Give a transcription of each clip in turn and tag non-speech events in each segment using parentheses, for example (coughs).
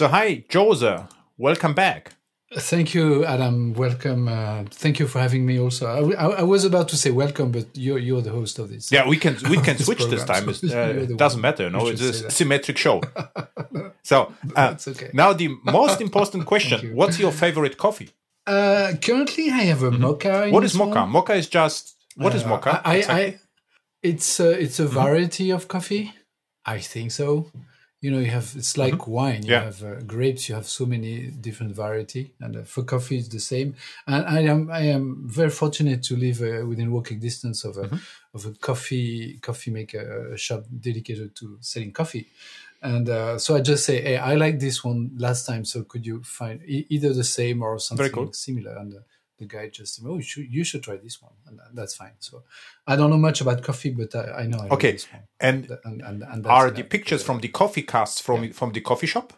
So, hi, Jose. Welcome back. Thank you, Adam. Welcome. Uh, thank you for having me. Also, I, I, I, was about to say welcome, but you're you're the host of this. Yeah, we can we (laughs) can switch this time. (laughs) Uh, it doesn't matter. No, it's a symmetric show. (laughs) so uh, okay. now the most important question: What's your favorite coffee? Uh, currently, I have a mm-hmm. mocha. What is mocha? One. Mocha is just what is uh, mocha? I, exactly? I, it's a, it's a mm-hmm. variety of coffee. I think so you know you have it's like mm-hmm. wine you yeah. have uh, grapes you have so many different variety and uh, for coffee it's the same and i am i am very fortunate to live uh, within walking distance of a mm-hmm. of a coffee coffee maker shop dedicated to selling coffee and uh, so i just say hey i like this one last time so could you find e- either the same or something cool. similar and uh, the guy just said, "Oh, you should, you should try this one," and that's fine. So I don't know much about coffee, but I, I know. I okay, and, and, and, and are the pictures from the coffee casts from yeah. from the coffee shop?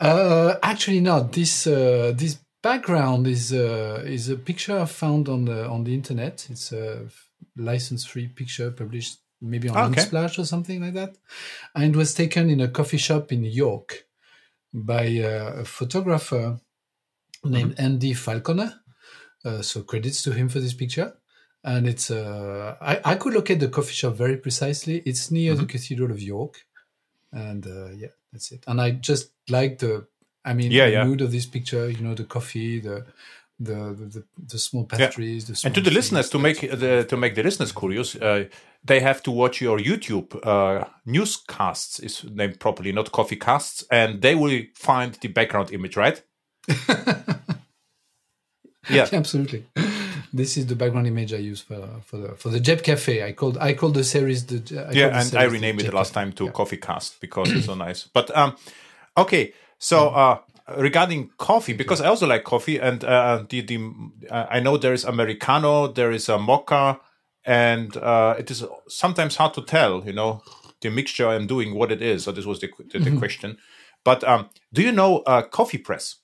Uh, actually, not. This uh, this background is uh, is a picture I found on the on the internet. It's a license free picture published maybe on okay. Unsplash or something like that, and it was taken in a coffee shop in New York by a photographer named mm-hmm. Andy Falconer uh, so credits to him for this picture. And it's uh, I, I could locate the coffee shop very precisely. It's near mm-hmm. the Cathedral of York, and uh, yeah, that's it. And I just like the I mean yeah, the yeah. mood of this picture. You know, the coffee, the the the, the small pastries. Yeah. The and to the listeners, to make the to make the listeners curious, uh, they have to watch your YouTube uh, newscasts is named properly, not coffee casts, and they will find the background image, right? (laughs) yeah, (laughs) absolutely. This is the background image I use for for the for the JEP Cafe. I called I called the series the I yeah, and I renamed it last time to yeah. Coffee Cast because it's so (clears throat) nice. But um, okay, so uh, regarding coffee, because I also like coffee, and uh, the the uh, I know there is americano, there is a mocha, and uh, it is sometimes hard to tell, you know, the mixture I'm doing what it is. So this was the the, the mm-hmm. question. But um, do you know uh, coffee press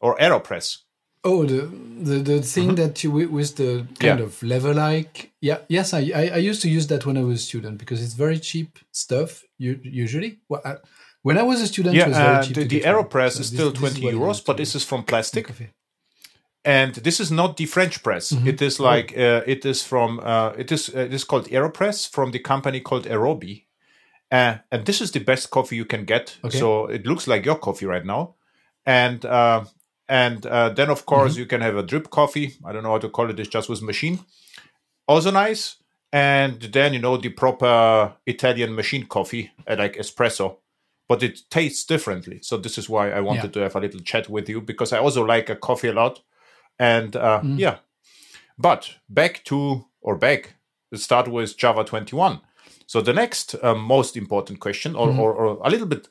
or aeropress? Oh, the the, the thing mm-hmm. that you with the kind yeah. of lever like yeah yes I, I, I used to use that when I was a student because it's very cheap stuff usually. Well, I, when I was a student, yeah, uh, the, the Aeropress so is still this, twenty this is euros, but this is from plastic. And this is not the French press. Mm-hmm. It is like oh. uh, it is from uh, it is uh, it is called Aeropress from the company called Aerobie, uh, and this is the best coffee you can get. Okay. So it looks like your coffee right now, and uh, and uh, then, of course, mm-hmm. you can have a drip coffee. I don't know how to call it. It's just with machine. Also nice. And then, you know, the proper Italian machine coffee, uh, like espresso, but it tastes differently. So this is why I wanted yeah. to have a little chat with you because I also like a coffee a lot. And uh, mm. yeah. But back to, or back, let's start with Java 21. So the next uh, most important question, or, mm-hmm. or, or a little bit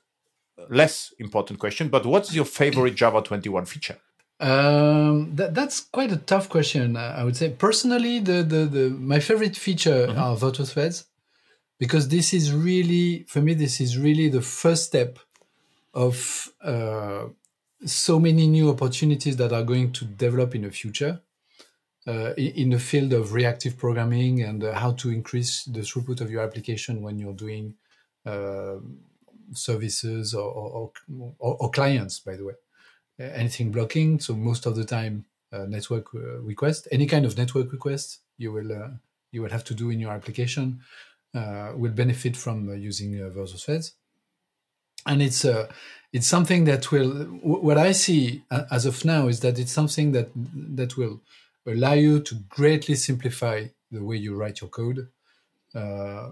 less important question, but what's your favorite Java 21 feature? Um, that, that's quite a tough question. Uh, I would say personally, the, the, the my favorite feature mm-hmm. are virtual threads because this is really for me. This is really the first step of uh, so many new opportunities that are going to develop in the future uh, in, in, the field of reactive programming and uh, how to increase the throughput of your application when you're doing uh, services or, or, or, or, clients, by the way. Anything blocking, so most of the time, uh, network uh, request, any kind of network request you will uh, you will have to do in your application uh, will benefit from uh, using uh, Virtual Threads. And it's it's something that will what I see as of now is that it's something that that will allow you to greatly simplify the way you write your code uh,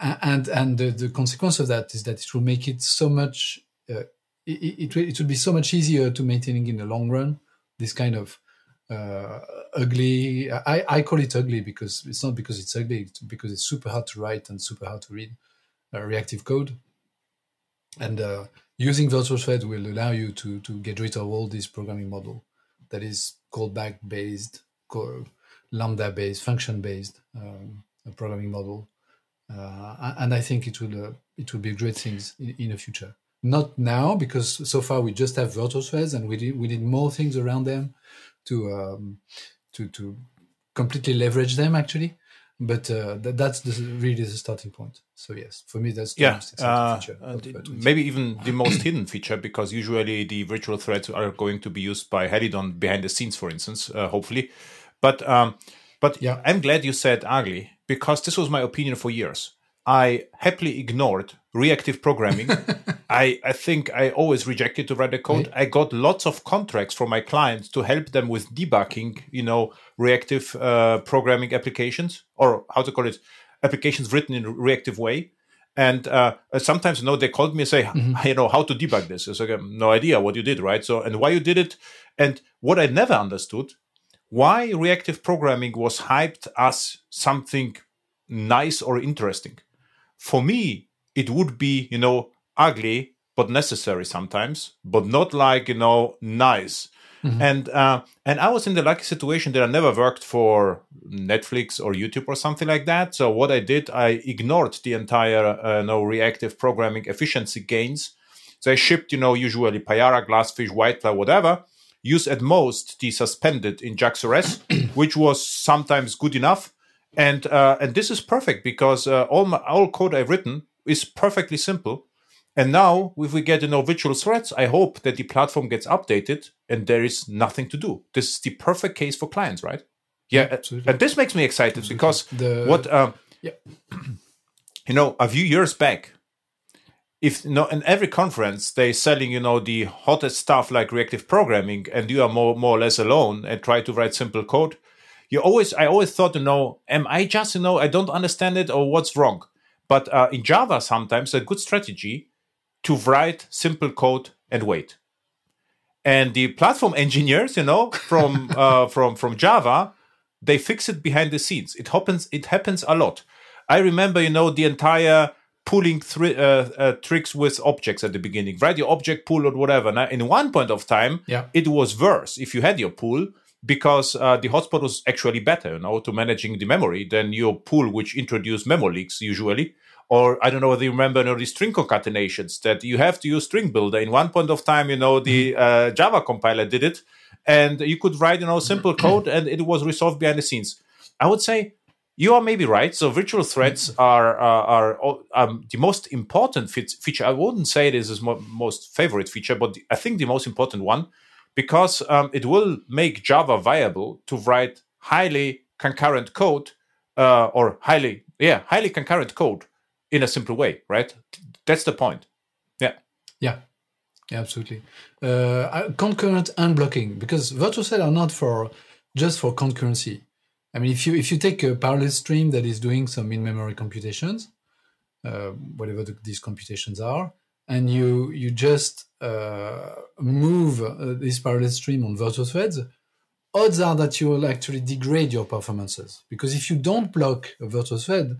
and and the, the, consequence of that is that it will make it so much uh, it, it, it will be so much easier to maintaining in the long run this kind of uh, ugly I, I call it ugly because it's not because it's ugly it's because it's super hard to write and super hard to read uh, reactive code. And uh, using virtual thread will allow you to to get rid of all this programming model that is callback based lambda based function based um, programming model, uh, and I think it will uh, it will be great things in, in, the future. Not now because so far we just have virtual threads, and we need, we need more things around them to um, to to completely leverage them actually. but uh, th- that's the, really the starting point. So yes, for me that's the yeah, most exciting uh, feature. the- maybe even the most hidden feature because usually the virtual threads are going to be used by Helidon behind the scenes, for instance, uh, hopefully. But um, but Yeah. I'm glad you said ugly because this was my opinion for years. I happily ignored reactive programming. (laughs) I, I think I always rejected to write the code. I got lots of contracts from my clients to help them with debugging, you know, reactive uh, programming applications or how to call it, applications written in a reactive way. And uh, sometimes, you know, they called me and say, you know, how to debug this. It's like, no idea what you did, right? So, and why you did it. And what I never understood, why reactive programming was hyped as something nice or interesting. For me, it would be, you know, ugly but necessary sometimes, but not like, you know, nice. And uh, and I was in the lucky situation that I never worked for Netflix or YouTube or something like that. So what I did, I ignored the entire, uh, you know, reactive programming efficiency gains. So I shipped, you know, usually Payara, Glassfish, WildFly, whatever. Use at most the suspended in JAX-RS, (clears throat) which was sometimes good enough. And uh, and this is perfect because uh, all my all code I've written is perfectly simple. And now, if we get you know virtual threads, I hope that the platform gets updated and there is nothing to do. This is the perfect case for clients, right? Yeah, absolutely. and this makes me excited because The- what um, Yeah. (clears throat) you know a few years back if you know in every conference they selling you know the hottest stuff like reactive programming and you are more more or less alone and try to write simple code. You always i always thought you know am i just you know i don't understand it or what's wrong? But uh, in java sometimes a good strategy to write simple code and wait. And the platform (laughs) engineers you know from uh, from from java they fix it behind the scenes. It happens it happens a lot. I remember you know the entire pulling uh, uh, tricks with objects at the beginning right your object pool or whatever now in one point of time Yeah. it was worse if you had your pool because uh, the hotspot was actually better you know to managing the memory than your pool which introduced memory leaks usually or I don't know whether you remember you know, the string concatenations that you have to use string builder. In one point of time, you know, the uh, Java compiler did it, and you could write, you know, simple (clears throat) code, and it was resolved behind the scenes. I would say you are maybe right. So virtual threads are are, are um, the most important feature. I wouldn't say it is is my most favorite feature, but I think the most important one because um, it will make Java viable to write highly concurrent code uh, or highly yeah highly concurrent code in a simple way, right? That's the point. Yeah. Yeah, yeah, absolutely. Uh, concurrent and blocking because virtual threads are not for just for concurrency. I mean, if you if you take a parallel stream that is doing some in-memory computations, uh, whatever the, these computations are, and you you just uh, move uh, this parallel stream on virtual threads, odds are that you will actually degrade your performances because if you don't block a virtual thread,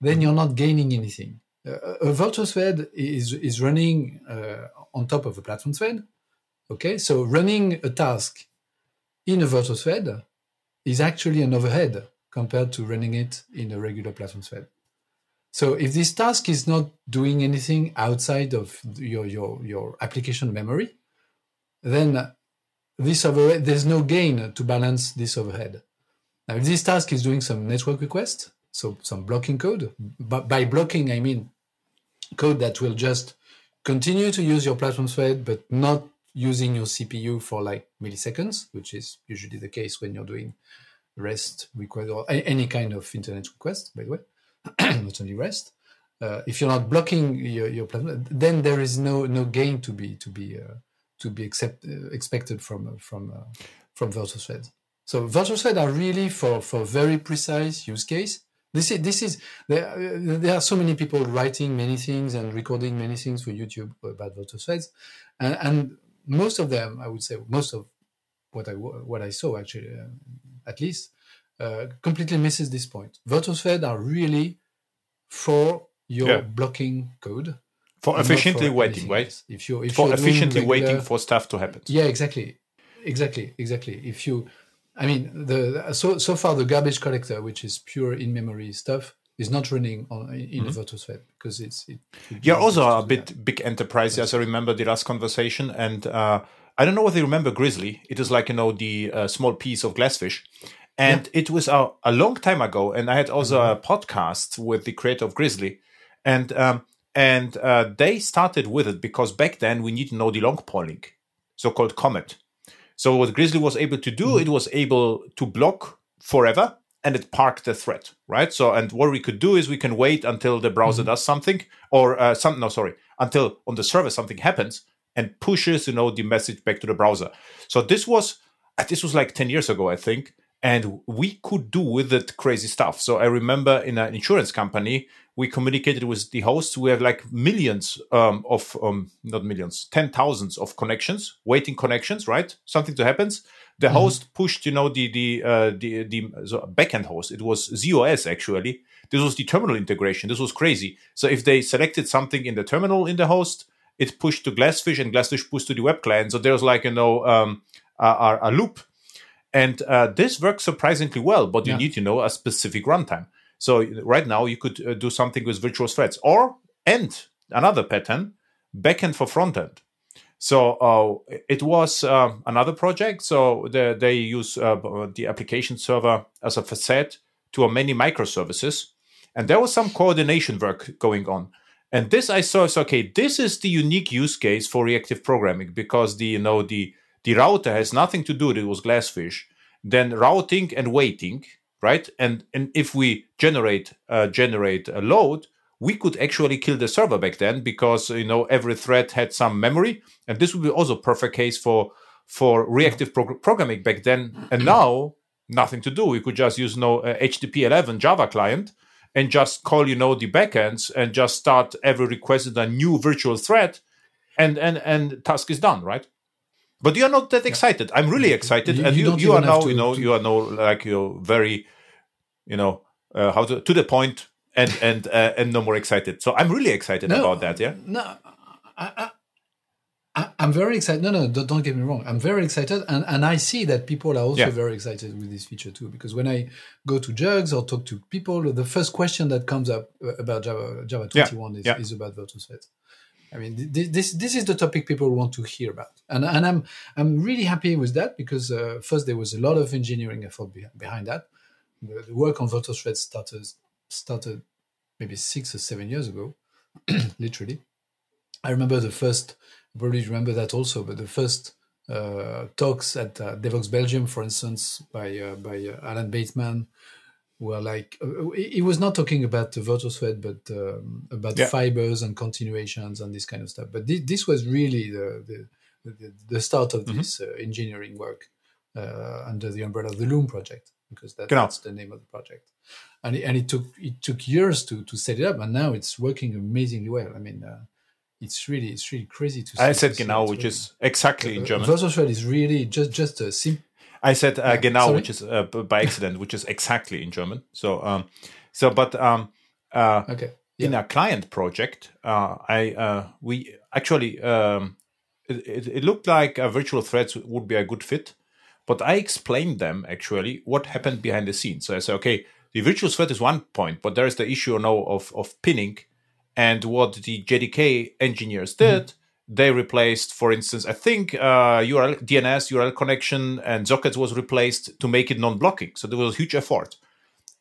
then you're not gaining anything. Uh, a virtual thread is is running uh, on top of a platform thread. Okay, so running a task in a virtual thread is actually an overhead compared to running it in a regular platform thread. So if this task is not doing anything outside of your your your application memory, then this overhead there's no gain to balance this overhead. Now, if this task is doing some network request, so some blocking code, but by blocking I mean code that will just continue to use your platform thread, but not using your CPU for like milliseconds, which is usually the case when you're doing REST request or any kind of internet request, by the way, (clears throat) not only REST. Uh, if you're not blocking your, your platform, then there is no no gain to be to be uh, to be accept, uh, expected from uh, from uh, from virtual threads. So virtual threads are really for for very precise use case. This is this is there. uh, There are so many people writing many things and recording many things for YouTube about virtual threads, and, and most of them, I would say, most of what I what I saw actually, uh, at least, uh, completely misses this point. Virtual threads are really for your Yeah. blocking code For efficiently for waiting, right? If you if For you're efficiently regular- waiting for stuff to happen. yeah, exactly, exactly, exactly. If you, I mean, the so so far the garbage collector, which is pure in memory stuff, is not running on in virtual thread because it's. It, it You're also a bit that. big enterprise, as I remember the last conversation. And uh, I don't know whether you remember Grizzly. It is like, you know, the uh, small piece of Glassfish. And yeah. it was a, a, long time ago. And I had also mm-hmm. a podcast with the creator of Grizzly. And um, and uh, they started with it because back then we need to know the long polling, so-called comet. So what Grizzly was able to do, mm-hmm. it was able to block forever and it parked the thread, right? So, and what we could do is we can wait until the browser mm-hmm. does something, or uh, some no, sorry, until on the server something happens and pushes, you know, the message back to the browser. So this was uh, this was like ten years ago, I think, and we could do with it crazy stuff. So I remember in an insurance company, we communicated with the hosts. We have like millions um, of um, not millions, ten thousands of connections, waiting connections, right? Something to happens the mm-hmm. host pushed you know the the uh, the the so backend host it was z/OS actually this was the terminal integration this was crazy so if they selected something in the terminal in the host it pushed to glassfish and glassfish pushed to the web client so there was like you know um, a, a, loop and uh, this works surprisingly well but you yeah. need to know a specific runtime so right now you could uh, do something with virtual threads or and another pattern backend for frontend so uh, it was uh, another project. So the, they use uh, the application server as a facade to many microservices, and there was some coordination work going on. And this I saw is okay. This is the unique use case for reactive programming because the you know the the router has nothing to do with it was Glassfish. Then routing and waiting, right? And and if we generate uh, generate a load, we could actually kill the server back then because you know every thread had some memory. And this would be also perfect case for for reactive prog- programming back then. And now nothing to do. We could just use you know http 11 java client and just call you know the backends and just start every request in a new virtual thread. And and and task is done right but you are not that excited i'm really excited you, and you, you, you are now to, you know to... you are now like you're very you know uh, how to to the point and and uh, and no more excited. So I'm really excited no, about that. Yeah. No, I, I, am very excited. No, no, don't, don't, get me wrong. I'm very excited, and and I see that people are also yeah. very excited with this feature too. Because when I go to JUGs or talk to people, the first question that comes up uh, about Java Java 21 yeah. is, yeah. is about Virtual Threads. I mean, this this is the topic people want to hear about, and and I'm I'm really happy with that because uh, first there was a lot of engineering effort behind that. The, the work on Virtual Threads started started maybe six or seven years ago, (clears throat) literally. I remember the first, probably remember that also, but the first uh, talks at uh, Belgium, for instance, by uh, by uh, Alan Bateman, were like uh, he was not talking about the virtual thread, but um, about yeah. fibers and continuations and this kind of stuff. But th- this was really the the, the, start of mm-hmm. this uh, engineering work under the umbrella of the Loom project, because that, that's the name of the project and it, and it took it took years to to set it up, and now it's working amazingly well. I mean, uh, it's really it's really crazy to. I said genau, which is exactly in German. Virtual is really just just a simple. I said uh, genau, Sorry? which is uh, by accident, which is exactly in German. So, um, so but um, uh, okay. Yeah. In a client project, uh, I uh, we actually um, it, it, looked like a virtual threads would be a good fit, but I explained them actually what happened behind the scenes. So I said, okay, the virtual thread is one point, but there is the issue now of, of pinning. And what the JDK engineers did, mm-hmm. They replaced, for instance, I think uh, URL DNS URL connection and sockets was replaced to make it non-blocking. So there was a huge effort,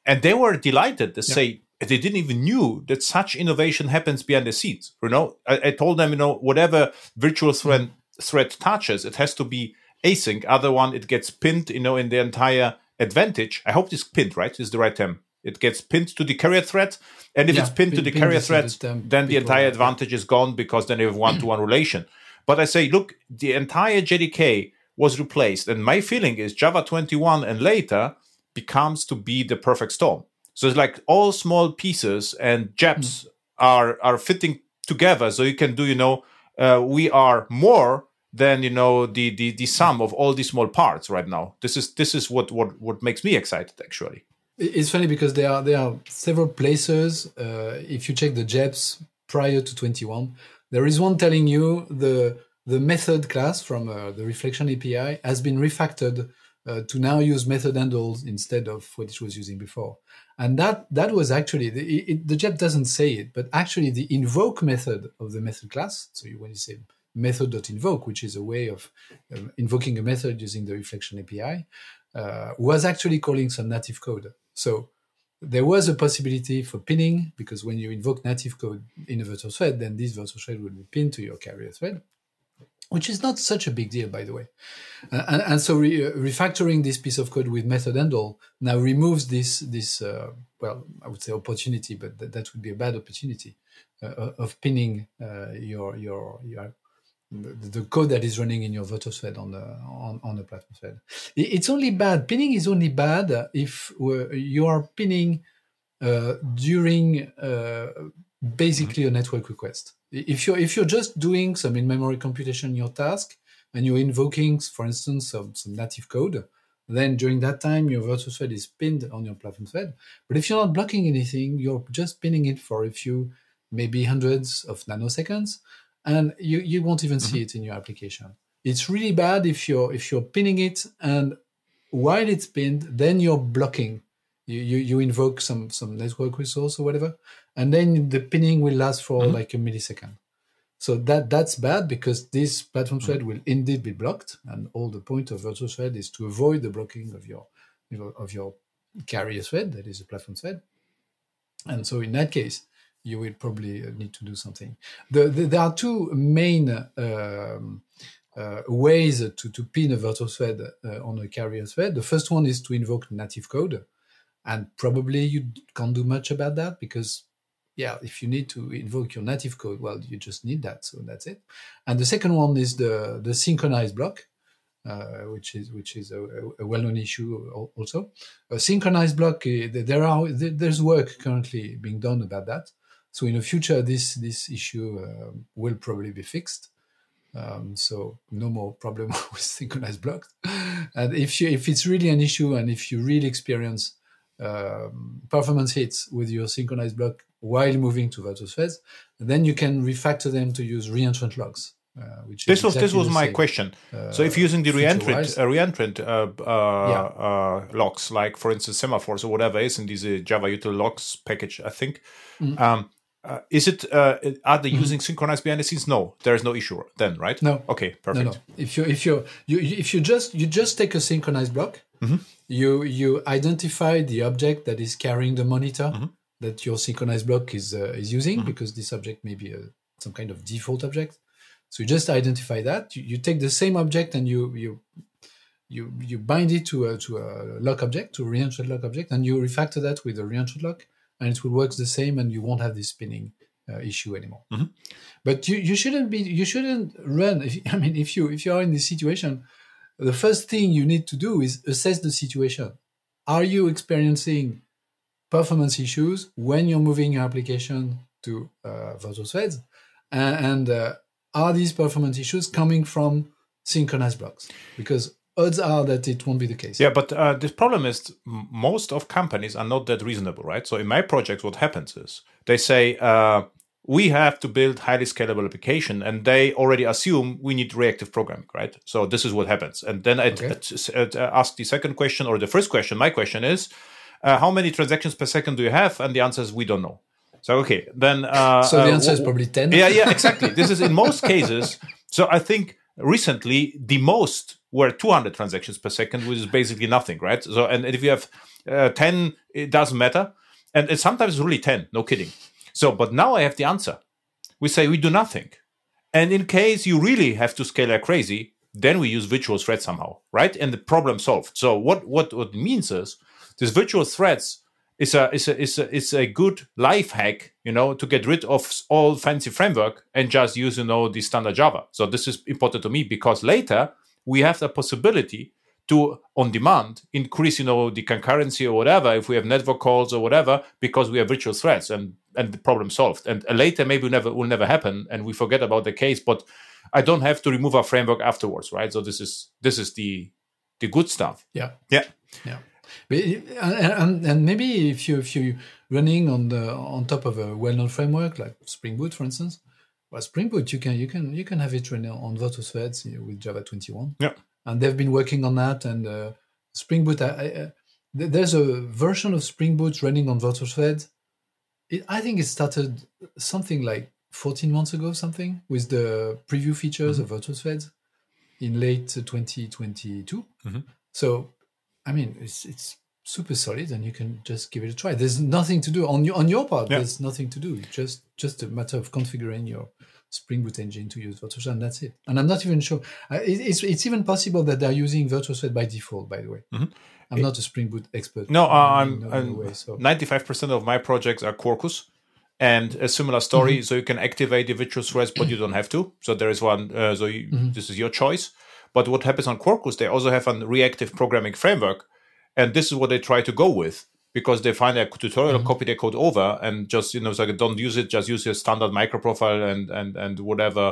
and they were delighted to yeah. say they didn't even knew that such innovation happens behind the scenes. You know, I, I told them, you know, whatever virtual thread mm-hmm. thread touches, it has to be async. Other one, it gets pinned, you know, in the entire advantage. I hope this pinned, right? Is the right term. It gets pinned to the carrier thread. And if yeah, it's pinned to the carrier thread, then the entire advantage is gone because then you have one to one relation. But I say, look, the entire JDK was replaced. And my feeling is Java 21 and later becomes to be the perfect storm. So it's like all small pieces and JEPs mm. are, are fitting together. So you can do, you know, uh, we are more than you know the, the the sum of all these small parts right now this is this is what what what makes me excited actually it's funny because there are there are several places uh, if you check the jeps prior to 21 there is one telling you the the method class from uh, the reflection api has been refactored uh, to now use method handles instead of what it was using before and that that was actually the, it, the jep doesn't say it but actually the invoke method of the method class so you, when you say method.invoke, which is a way of um, invoking a method using the reflection API, uh, was actually calling some native code. So there was a possibility for pinning because when you invoke native code in a virtual thread, then this virtual thread will be pinned to your carrier thread, which is not such a big deal, by the way. Uh, and, and, so re- uh, refactoring this piece of code with method handle now removes this this uh, well, I would say opportunity, but th- that would be a bad opportunity uh, of pinning uh, your your your the, code that is running in your virtual thread on the on, on the platform thread. It's only bad. Pinning is only bad if you are pinning uh, during uh, basically a network request. If you're if you're just doing some in-memory computation in your task and you're invoking, for instance, some, some native code, then during that time your virtual thread is pinned on your platform thread. But if you're not blocking anything, you're just pinning it for a few, maybe hundreds of nanoseconds and you, you won't even mm-hmm. see it in your application. It's really bad if you're if you're pinning it and while it's pinned, then you're blocking. You, you, you invoke some some network resource or whatever, and then the pinning will last for mm-hmm. like a millisecond. So that that's bad because this platform thread mm-hmm. will indeed be blocked, and all the point of virtual thread is to avoid the blocking of your of your carrier thread, that is a platform thread. And so in that case, you will probably need to do something. The, the, there are two main um, uh, ways to, to pin a virtual thread uh, on a carrier thread. The first one is to invoke native code. And probably you can't do much about that because, yeah, if you need to invoke your native code, well, you just need that. So that's it. And the second one is the, the synchronized block. Uh, which is which is a, a well-known issue also. A synchronized block, uh, there are there's work currently being done about that. So in the future, this this issue uh, will probably be fixed. Um, so no more problem (laughs) with synchronized blocks. and if you if it's really an issue, and if you really experience um, performance hits with your synchronized block while moving to virtual threads, then you can refactor them to use reentrant locks. Uh, which this was exactly this was my same, question. Uh, so if using the reentrant uh, reentrant uh, uh, yeah. Uh, locks, like for instance semaphores or whatever is in these Java util locks package, I think. Mm-hmm. Um, uh, is it uh, are they mm-hmm. using synchronized behind the scenes? No, there is no issue then, right? No. Okay, perfect. No, no. If you if you you if you just you just take a synchronized block, mm-hmm. you you identify the object that is carrying the monitor mm-hmm. that your synchronized block is uh, is using mm-hmm. because this object may be a, some kind of default object. So you just identify that. You, you take the same object and you you you you bind it to a to a lock object to a reentrant lock object and you refactor that with a reentrant lock and it will work the same and you won't have this spinning uh, issue anymore. Mm-hmm. but you, you shouldn't be you shouldn't run. If, (laughs) i mean if you if you are in this situation the first thing you need to do is assess the situation. Are you experiencing performance issues when you're moving your application to uh, virtual threads? And, and uh, are these performance issues coming from synchronized blocks? Because odds are that it won't be the case. Yeah, but uh, the problem is most of companies are not that reasonable, right? So in my project, what happens is they say uh, we have to build highly scalable application, and they already assume we need reactive programming, right? So this is what happens, and then I okay. ask the second question or the first question. My question is, uh, how many transactions per second do you have? And the answer is we don't know. So okay, then uh, (laughs) so the answer uh, is probably ten. Yeah, yeah, exactly. this is in most (laughs) cases. So I think recently the most were 200 transactions per second, which is basically nothing, right? So, and if you have uh, 10, it doesn't matter. And it's sometimes really 10, no kidding. So, but now I have the answer. We say we do nothing. And in case you really have to scale like crazy, then we use virtual threads somehow, right? And the problem solved. So what what what means is this virtual threads is a is a is a, is a good life hack, you know, to get rid of all fancy framework and just use you know the standard Java. So this is important to me because later we have the possibility to on demand increase you know the concurrency or whatever if we have network calls or whatever because we have virtual threads and and the problem solved. And later maybe will never will never happen and we forget about the case but i don't have to remove our framework afterwards right? So this is this is the the good stuff. Yeah. Yeah. Yeah. And, and maybe if you if you running on the on top of a well-known framework like spring boot for instance well, Spring Boot, you can you can you can have it running on Virtual Threads with Java 21. Yeah, and they've been working on that. And uh, Spring Boot, I, I, uh, there's a version of Spring Boot running on Virtual Threads. It, I think it started something like 14 months ago, something with the preview features mm-hmm. of Virtual Threads in late 2022. Mm-hmm. So I mean, it's it's super solid, and you can just give it a try. There's nothing to do on your on your part. Yeah. There's nothing to do. It's just just a matter of configuring your Spring Boot engine to use Virtual and that's it. And I'm not even sure. It's it's even possible that they're using Virtual Thread by default. By the way, Mhm. I'm not a Spring Boot expert. No, I'm, no I'm way, so. 95% of my projects are Quarkus. And a similar story, Mm-hmm. so you can activate the virtual threads, but you don't have to. So there is one. Uh, so you, Mm-hmm. this is your choice. But what happens on Quarkus? They also have a reactive programming framework, and this is what they try to go with because they find a tutorial, Mm-hmm. copy their code over, and just you know, it's like don't use it, just use your standard microprofile and and and whatever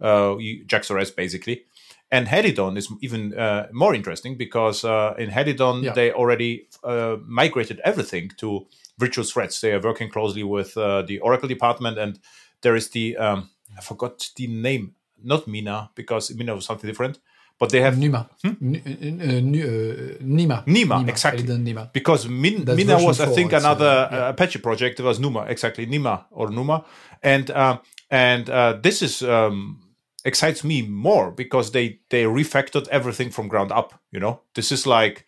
uh, JAX-RS basically. And Helidon is even uh, more interesting because uh, in Helidon Yeah. they already uh, migrated everything to virtual threads. They are working closely with uh, the Oracle department, and there is the um, I forgot the name, not Mina because Mina was something different, but they have Numa, N- uh, N- uh, Nima, Nima, exactly. Helidon Nima. because Min, Mina was, I think, it's, uh, another yeah. Apache project. It was Numa, exactly Nima or Numa, and uh, and uh, this is um, excites me more because they they refactored everything from ground up. You know, this is like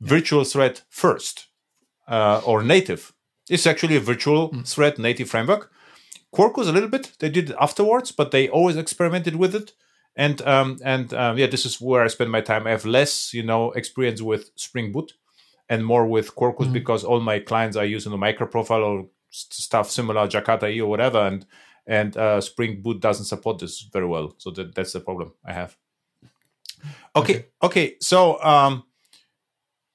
virtual thread first uh, or native. It's actually a virtual Hmm. thread native framework. Quarkus a little bit. They did it afterwards, but they always experimented with it. And um, and um, yeah, this is where I spend my time. I have less, you know, experience with Spring Boot and more with Quarkus Mm-hmm. because all my clients are using the microprofile or st- stuff similar, Jakarta E or whatever, and and uh, Spring Boot doesn't support this very well. So that, that's the problem I have. Okay, okay. Okay. so um,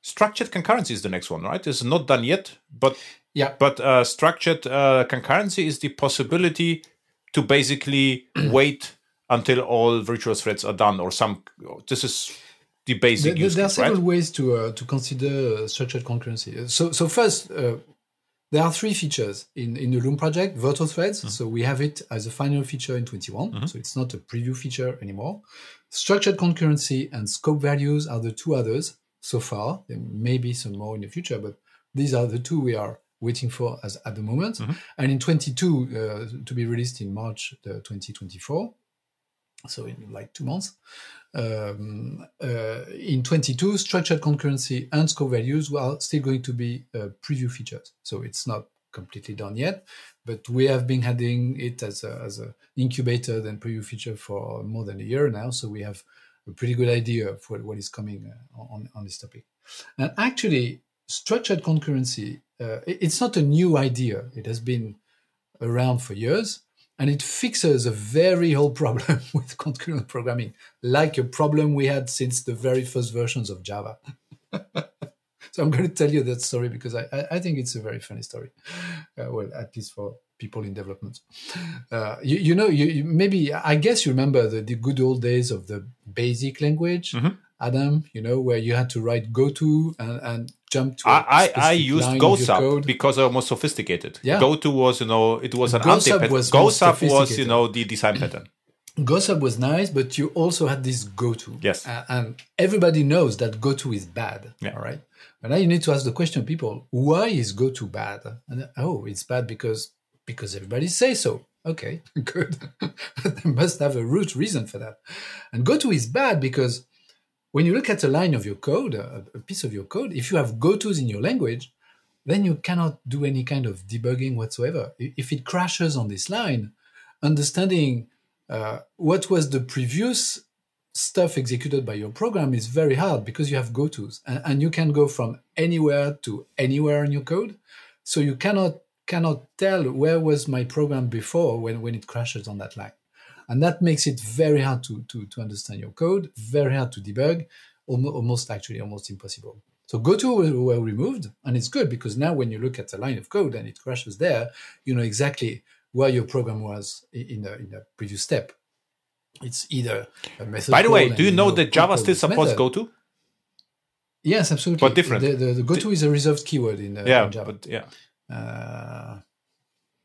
structured concurrency is the next one, right? It's not done yet, but Yeah. but uh, structured uh, concurrency is the possibility to basically (clears throat) wait until all virtual threads are done, or some. This is the basic there- use there are several right? ways to uh, to consider uh, structured concurrency. So so first, uh, there are three features in in the Loom project: virtual threads. Mm-hmm. So we have it as a final feature in 21. So it's not a preview feature anymore. Structured concurrency and scoped values are the two others so far. There may be some more in the future, but these are the two we are waiting for as at the moment. Mm-hmm. And in 22 uh, to be released in March uh, 2024. So in like two months. Um, uh, in 22, structured concurrency and scoped values are still going to be uh, preview features. So it's not completely done yet, but we have been having it as a, as a incubated and preview feature for more than a year now. So we have a pretty good idea of what, what is coming uh, on, on this topic. And actually, structured concurrency, uh, it- it's not a new idea. It has been around for years and it fixes a very old problem (laughs) with concurrent programming, like a problem we had since the very first versions of Java. (laughs) so I'm going to tell you that story because I, I, think it's a very funny story. Uh, well, at least for people in development. Uh, you, you know, you, you maybe I guess you remember the, the good old days of the basic language, Mhm. Adam. You know, where you had to write goto and, and jump to. a I, I, I used GoSub because I'm more sophisticated. Yeah. GoTo was, you know, it was an GoSub anti was GoSub was, you know, the design pattern. (clears throat) GoSub was nice, but you also had this goto. Yes. A- and everybody knows that goto is bad. Yeah. All right. But now you need to ask the question, people, why is goto bad? And oh, it's bad because because everybody says so. Okay, (laughs) good. (laughs) they must have a root reason for that. And goto is bad because when you look at a line of your code, a, piece of your code, if you have gotos in your language, then you cannot do any kind of debugging whatsoever. If it crashes on this line, understanding uh, what was the previous stuff executed by your program is very hard because you have gotos and, and you can go from anywhere to anywhere in your code. So you cannot cannot tell where was my program before when, when it crashes on that line. And that makes it very hard to, to, to understand your code, very hard to debug, almost, actually almost impossible. So goto were, removed, and it's good because now when you look at a line of code and it crashes there, you know exactly where your program was in the in the previous step. It's either a method. By the way, do you know that Java still supports method. GoTo? Yes, absolutely. But different. The, the, the goto is a reserved keyword in, uh, Yeah, in Java. but yeah. uh,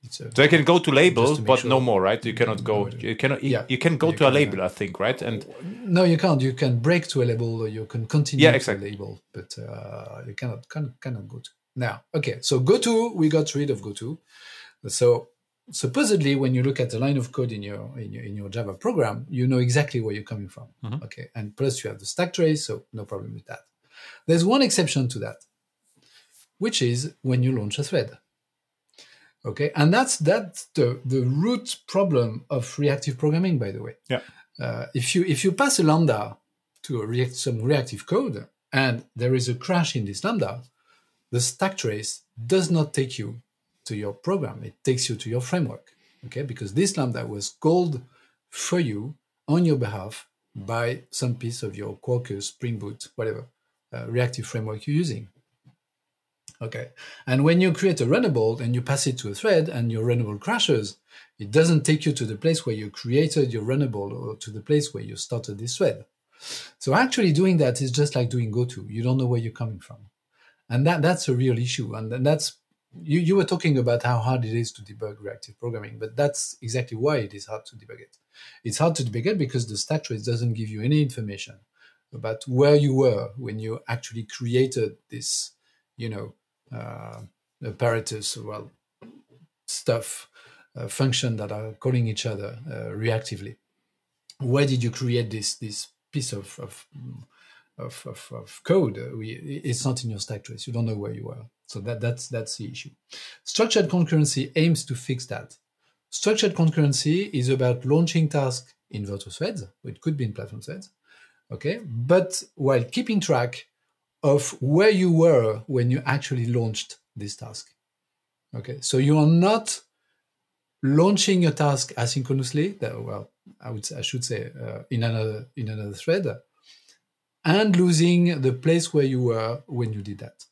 So I can go to label, to but sure. no more, right? You cannot go. You cannot. Yeah. You can go You to a can, label, I think, right? And no, you can't. You can break to a label, or you can continue Yeah, to exactly. a label, but uh, you cannot can, cannot go to. Now, okay, so goto, we got rid of goto. So supposedly, when you look at the line of code in your in your, in your Java program, you know exactly where you're coming from. Mhm. Okay, and plus you have the stack trace, so no problem with that. There's one exception to that, which is when you launch a thread. Okay, and that's that's the the root problem of reactive programming, by the way. Yeah. Uh, if you if you pass a lambda to a react, some reactive code and there is a crash in this lambda, the stack trace does not take you to your program. It takes you to your framework. Okay, because this lambda was called for you on your behalf by some piece of your Quarkus, Spring Boot, whatever uh, reactive framework you're using. Okay. And when you create a runnable and you pass it to a thread and your runnable crashes, it doesn't take you to the place where you created your runnable or to the place where you started this thread. So actually doing that is just like doing GoTo. You don't know where you're coming from. And that, that's a real issue. And that's, you, you were talking about how hard it is to debug reactive programming, but that's exactly why it is hard to debug it. It's hard to debug it because the stack trace doesn't give you any information about where you were when you actually created this, you know, uh, apparatus, well, stuff, uh, function that are calling each other uh, reactively. Where did you create this this piece of of, of, of, of code? We, it's not in your stack trace. You don't know where you are. So that that's that's the issue. Structured concurrency aims to fix that. Structured concurrency is about launching tasks in virtual threads. It could be in platform threads. Okay, but while keeping track of where you were when you actually launched this task. Okay, so you are not launching your task asynchronously. That, well, I would I should say uh, in another in another thread, and losing the place where you were when you did that.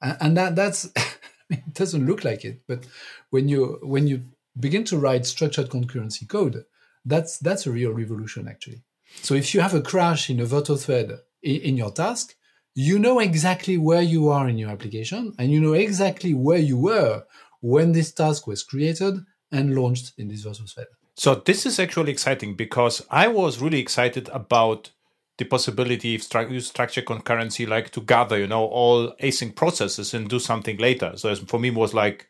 And, and that that's (laughs) it doesn't look like it, but when you when you begin to write structured concurrency code, that's that's a real revolution actually. So if you have a crash in a virtual thread in, in your task, you know exactly where you are in your application and you know exactly where you were when this task was created and launched in this virtual thread. So this is actually exciting because I was really excited about the possibility of stru- structure concurrency, like to gather, you know, all async processes and do something later. So for me, was like,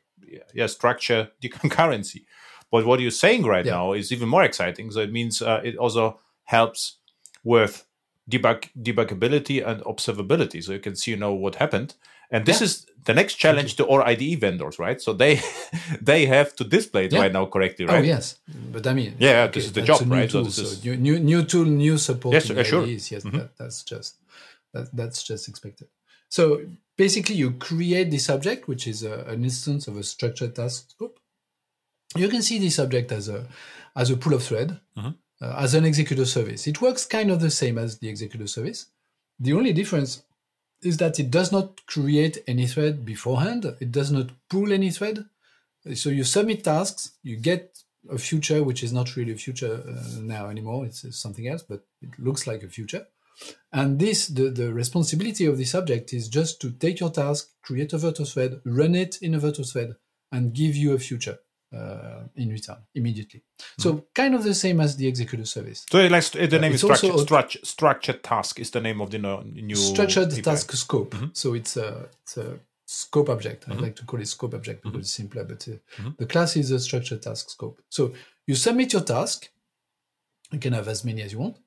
yeah, structure (laughs) the concurrency. But what you're saying right yeah. now is even more exciting. So it means uh, it also helps with debug debuggability and observability so you can see you know what happened and this yeah. is the next challenge to our IDE vendors, right? So they (laughs) they have to display it yeah. right now correctly, right? Oh yes, but I mean, yeah, okay, this is the job, right? Tool, so this so is new, new tool, new support. Yes, uh, sure. IDEs. Yes, mm-hmm. that, that's just that, that's just expected. So basically, you create this object, which is a, an instance of a structured task group. You can see this object as a as a pool of thread. Mm-hmm uh, as an executor service. It works kind of the same as the executor service. The only difference is that it does not create any thread beforehand. It does not pull any thread. So you submit tasks, you get a future, which is not really a future uh, now anymore. It's, it's, something else, but it looks like a future. And this, the, the responsibility of this object is just to take your task, create a virtual thread, run it in a virtual thread, and give you a future uh, in return immediately. So mm. kind of the same as the executor service. So like the name uh, is structured, structured, structured task is the name of the new structured API. task scope. Mm-hmm. So it's a, it's a scope object. Mm-hmm. I like to call it scope object because mm-hmm. it's simpler, but uh, mm-hmm. the class is a structured task scope. So you submit your task. You can have as many as you want.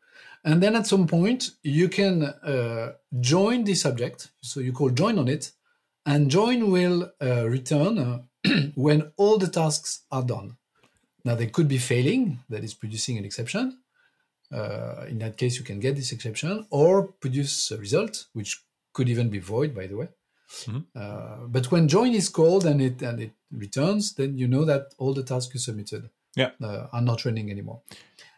And then at some point, you can uh, join this object. So you call join on it, and join will uh, return uh, (clears throat) when all the tasks are done. Now, they could be failing, that is producing an exception. Uh, in that case, you can get this exception or produce a result, which could even be void, by the way. Mm-hmm. Uh, but when join is called and it and it returns, then you know that all the tasks you submitted yeah. uh, are not running anymore.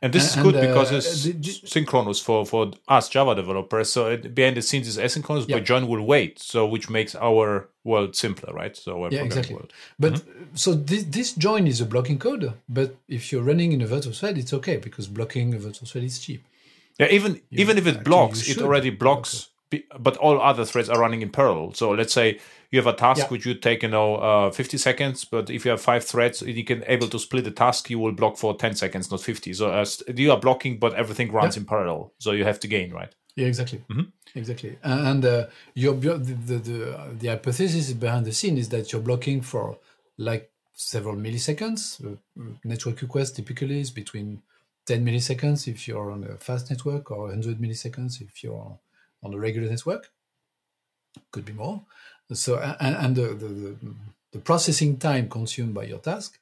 And this and, is good and, because uh, it's the, synchronous for, for us Java developers. So it, behind the scenes is asynchronous, yeah. but join will wait. So which makes our world simpler, right? So our yeah, exactly. World. But mm-hmm. so this, this join is a blocking code. But if you're running in a virtual thread, it's okay because blocking a virtual thread is cheap. Yeah, even you, even if it blocks, it already blocks. But all other threads are running in parallel. So let's say you have a task yeah. which you take you know uh, 50 seconds but if you have five threads you can able to split the task you will block for 10 seconds not 50 so uh, you are blocking but everything runs yeah. in parallel so you have to gain right yeah exactly mm-hmm. exactly and uh, your the, the, the, the hypothesis behind the scene is that you're blocking for like several milliseconds uh, network request typically is between 10 milliseconds if you're on a fast network or 100 milliseconds if you're on the regular network could be more. So and, and the, the, the processing time consumed by your task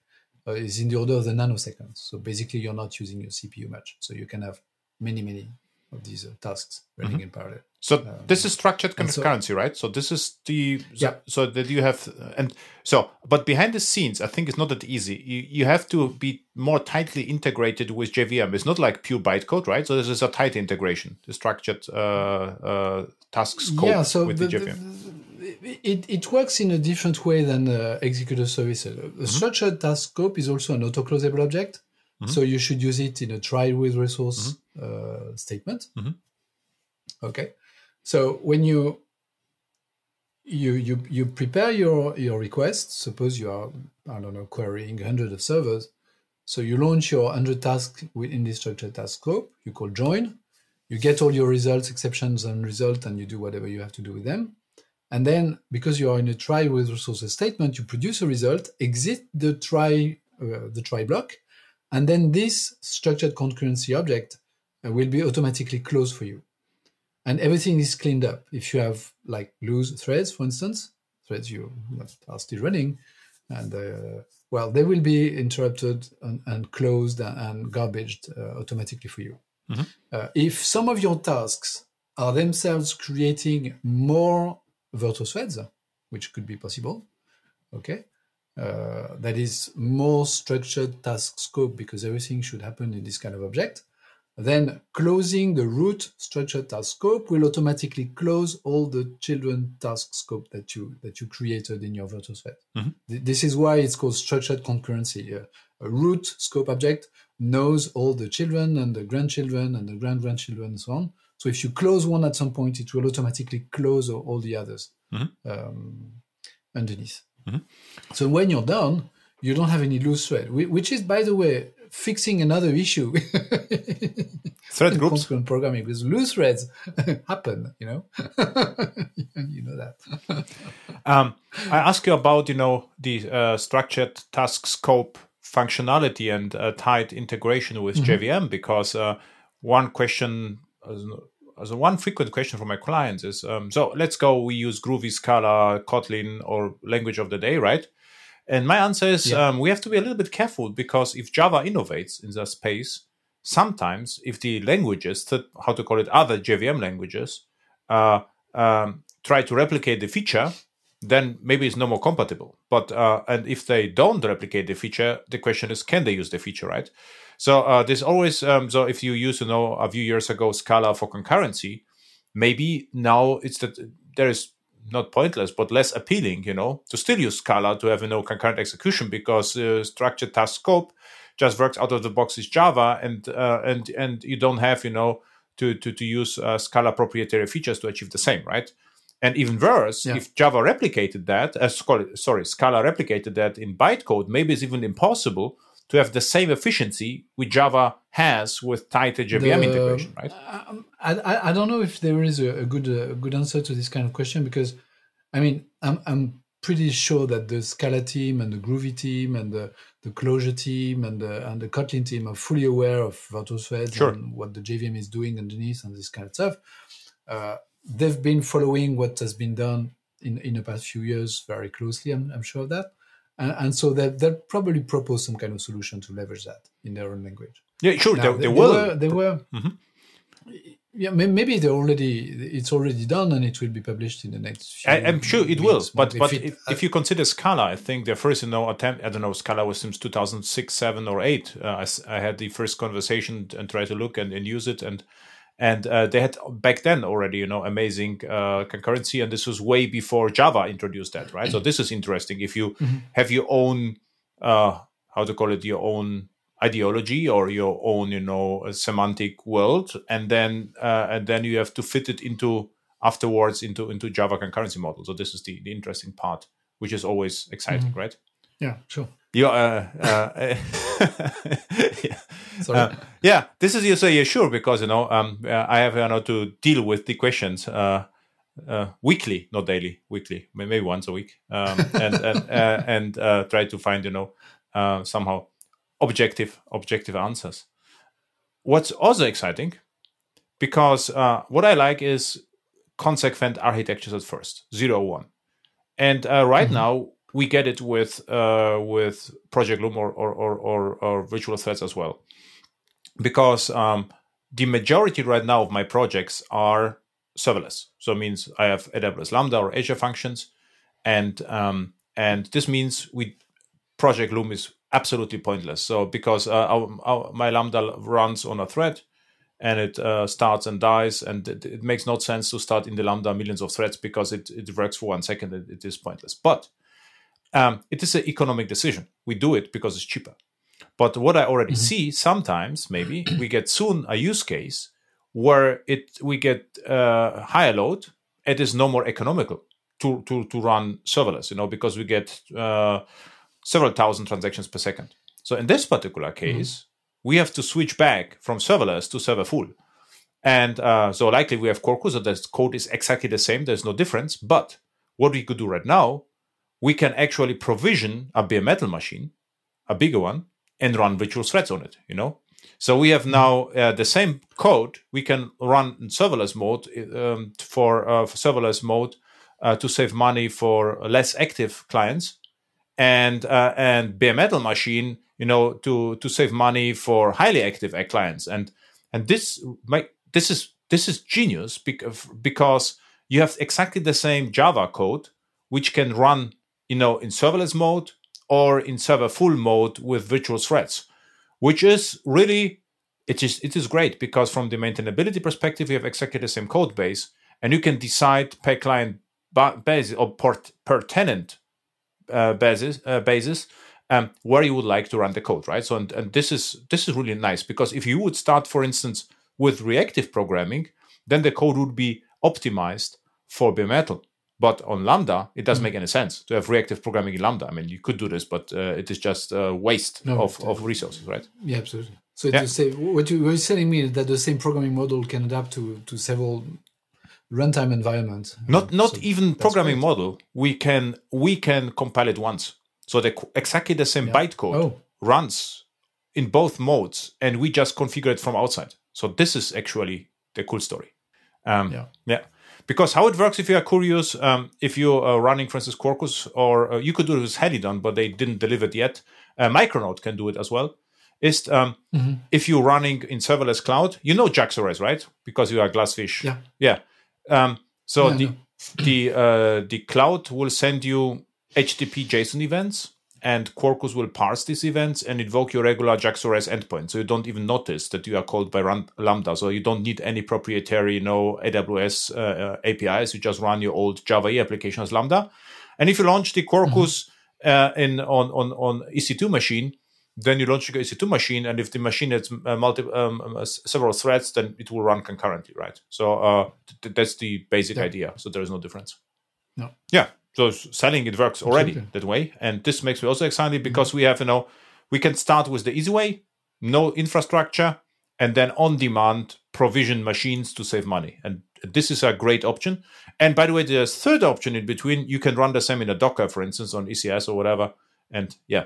uh, is in the order of the nanoseconds. So basically, you're not using your CPU much. So you can have many many of these uh, tasks running mm-hmm. in parallel. So um, this is structured concurrency, so, right? So this is the so, yeah. so that you have and so but behind the scenes, I think it's not that easy. You you have to be more tightly integrated with JVM. It's not like pure bytecode, right? So this is a tight integration, the structured uh, uh, task scope yeah, so with the, the JVM. It, it works in a different way than uh, executor services. A mm-hmm. structured task scope is also an auto-closable object. Mm-hmm. So you should use it in a try with resource mm-hmm. uh, statement. Mm-hmm. Okay. So when you you you you prepare your your request, suppose you are I don't know querying hundred of servers, so you launch your hundred tasks within this structured task scope. You call join. You get all your results, exceptions, and result, and you do whatever you have to do with them. And then, because you are in a try with resources statement, you produce a result, exit the try uh, the try block, and then this structured concurrency object uh, will be automatically closed for you and everything is cleaned up. If you have like loose threads, for instance, threads you are still running, and uh, well, they will be interrupted and, and closed and garbaged uh, automatically for you. Mm-hmm. Uh, if some of your tasks are themselves creating more virtual threads, which could be possible, okay, uh, that is more structured task scope because everything should happen in this kind of object then closing the root structured task scope will automatically close all the children task scope that you that you created in your virtual thread. Mm-hmm. This is why it's called structured concurrency. Uh, a root scope object knows all the children and the grandchildren and the grand grandchildren and so on. So if you close one at some point, it will automatically close all the others mm-hmm. um, underneath. Mm-hmm. So when you're done, you don't have any loose thread, which is, by the way, fixing another issue. (laughs) Thread (laughs) groups. programming with loose threads (laughs) happen, you know. you know that. um, I ask you about, you know, the uh, structured task scope functionality and uh, tight integration with mm-hmm. JVM because uh, one question, as one frequent question from my clients is, um, so let's go, we use Groovy, Scala, Kotlin, or language of the day, right? And my answer is yeah. um, we have to be a little bit careful because if Java innovates in that space, sometimes if the languages, that, how to call it, other JVM languages, uh, um, try to replicate the feature, then maybe it's no more compatible. But uh, and if they don't replicate the feature, the question is, can they use the feature, right? So uh, there's always um, so if you used to know, a few years ago Scala for concurrency, maybe now it's that there is not pointless, but less appealing, you know, to still use Scala to have, you know, concurrent execution because uh, structured task scope just works out of the box is Java and, uh, and, and you don't have, you know, to, to, to use uh, Scala proprietary features to achieve the same, right? And even worse, yeah. if Java replicated that, uh, sorry, Scala replicated that in bytecode, maybe it's even impossible to have the same efficiency which Java has with tighter JVM the, integration, right? Um, I, I don't know if there is a, good a good answer to this kind of question because, I mean, I'm I'm pretty sure that the Scala team and the Groovy team and the, the Clojure team and the and the Kotlin team are fully aware of Virtual sure. and what the JVM is doing underneath and this kind of stuff. Uh, they've been following what has been done in in the past few years very closely. I'm, I'm sure of that and, and so they'll probably propose some kind of solution to leverage that in their own language. Yeah, sure. Now, they, they, they, will. Were, they were. Mm-hmm. Yeah, maybe they already it's already done and it will be published in the next. I, am sure it will, but but if, it, if, you consider Scala, I think the first you know attempt. I don't know Scala was since 2006, seven or eight. Uh, I, I, had the first conversation and try to look and, and use it and and uh, they had back then already you know amazing uh, concurrency. And this was way before java introduced that right? So this is interesting. If you mm-hmm. have your own uh, how to call it your own ideology or your own you know semantic world and then uh, and then you have to fit it into afterwards into into java concurrency model. So this is the, the interesting part which is always exciting mm-hmm. right? Yeah sure. You uh, uh, (laughs) (laughs) yeah. Uh, yeah, this is you say yeah, sure because you know um, uh, I have you know to deal with the questions uh, uh, weekly, not daily, weekly, maybe once a week, um, (laughs) and and uh, and uh, try to find you know uh, somehow objective objective answers. What's also exciting, because uh, what I like is consequent architectures at first, zero one. And uh, right mm-hmm. now we get it with uh, with Project Loom or or, or, or, or virtual threads as well, because um, the majority right now of my projects are serverless. So it means I have AWS Lambda or Azure functions, and um, and this means we Project Loom is absolutely pointless. So because uh, our, our, my Lambda runs on a thread, and it uh, starts and dies, and it, it, makes no sense to start in the Lambda millions of threads because it, it works for one second. It, it is pointless. But um, it is an economic decision. We do it because it's cheaper. But what I already mm-hmm. see sometimes, maybe (clears throat) we get soon a use case where it we get uh, higher load. It is no more economical to to to run serverless, you know, because we get uh, several thousand transactions per second. So in this particular mm-hmm. case, mm-hmm. we have to switch back from serverless to server full. And uh, so likely we have Quarkus, so the code is exactly the same. There's no difference. But what we could do right now, we can actually provision a bare metal machine, a bigger one, and run virtual threads on it. You know, so we have now uh, the same code we can run in serverless mode um, for, uh, for, serverless mode uh, to save money for less active clients, and uh, and bare metal machine, you know, to to save money for highly active clients. And and this my, this is this is genius because because you have exactly the same Java code which can run you know in serverless mode or in server full mode with virtual threads, which is really it is it is great because from the maintainability perspective, you have exactly the same code base, and you can decide per client basis or per, per tenant uh, basis uh, basis um, where you would like to run the code, right? So and, and this is this is really nice because if you would start, for instance, with reactive programming, then the code would be optimized for bare metal but on Lambda, it doesn't mm. make any sense to have reactive programming in Lambda. I mean, you could do this, but uh, it is just a waste no, of, of resources, right? Yeah, absolutely. So yeah. say, what you were telling me is that the same programming model can adapt to, to several runtime environments. Not not so even programming great. model. We can we can compile it once. So the exactly the same yeah. bytecode oh. runs in both modes, and we just configure it from outside. So this is actually the cool story. Um, yeah. Yeah because how it works if you are curious um, if you are running for instance quarkus or uh, you could do it with helidon but they didn't deliver it yet. Uh, micronaut can do it as well. Is um, mm-hmm. if you're running in serverless cloud you know JAX-RS right? Because you are glassfish yeah. Yeah. Um, so yeah, the the uh, the cloud will send you http json events and Quarkus will parse these events and invoke your regular JAX-RS endpoint. So you don't even notice that you are called by Lambda. So you don't need any proprietary, know, AWS uh, uh APIs. You just run your old Java E application as Lambda. And if you launch the Quarkus mm-hmm. uh, in on, on, on EC2 machine, then you launch your EC2 machine, and if the machine has uh, multi, um, um several threads, then it will run concurrently, right? So uh, th- that's the basic yeah. idea. So there is no difference. No. Yeah so selling it works already Absolutely. that way. And this makes me also excited because mm-hmm. we have you know we can start with the easy way no infrastructure and then on demand provision machines to save money. And this is a great option. And by the way there's third option in between you can run the same in a docker for instance on ecs or whatever. And yeah.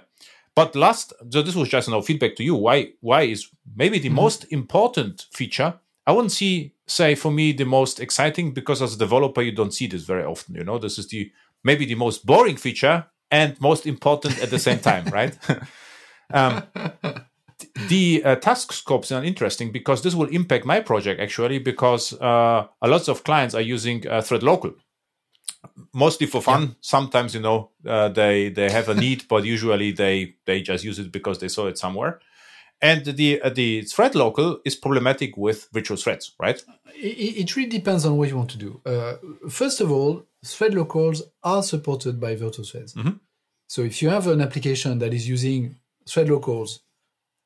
But last so this was just you know feedback to you. Why why is maybe the mm-hmm. most important feature i wouldn't see say for me the most exciting because as a developer you don't see this very often you know? This is the maybe the most boring feature and most important at the same time, (laughs) right? um, the uh, task scopes are interesting because this will impact my project actually because uh, a lot of clients are using uh, thread local. Mostly for fun. Yeah. sometimes you know uh, they they have a need but usually they they just use it because they saw it somewhere. And the uh, the thread local is problematic with virtual threads right? It, it really depends on what you want to do. Uh, first of all thread locals are supported by VirtualThreads. Mm-hmm. So if you have an application that is using thread locals,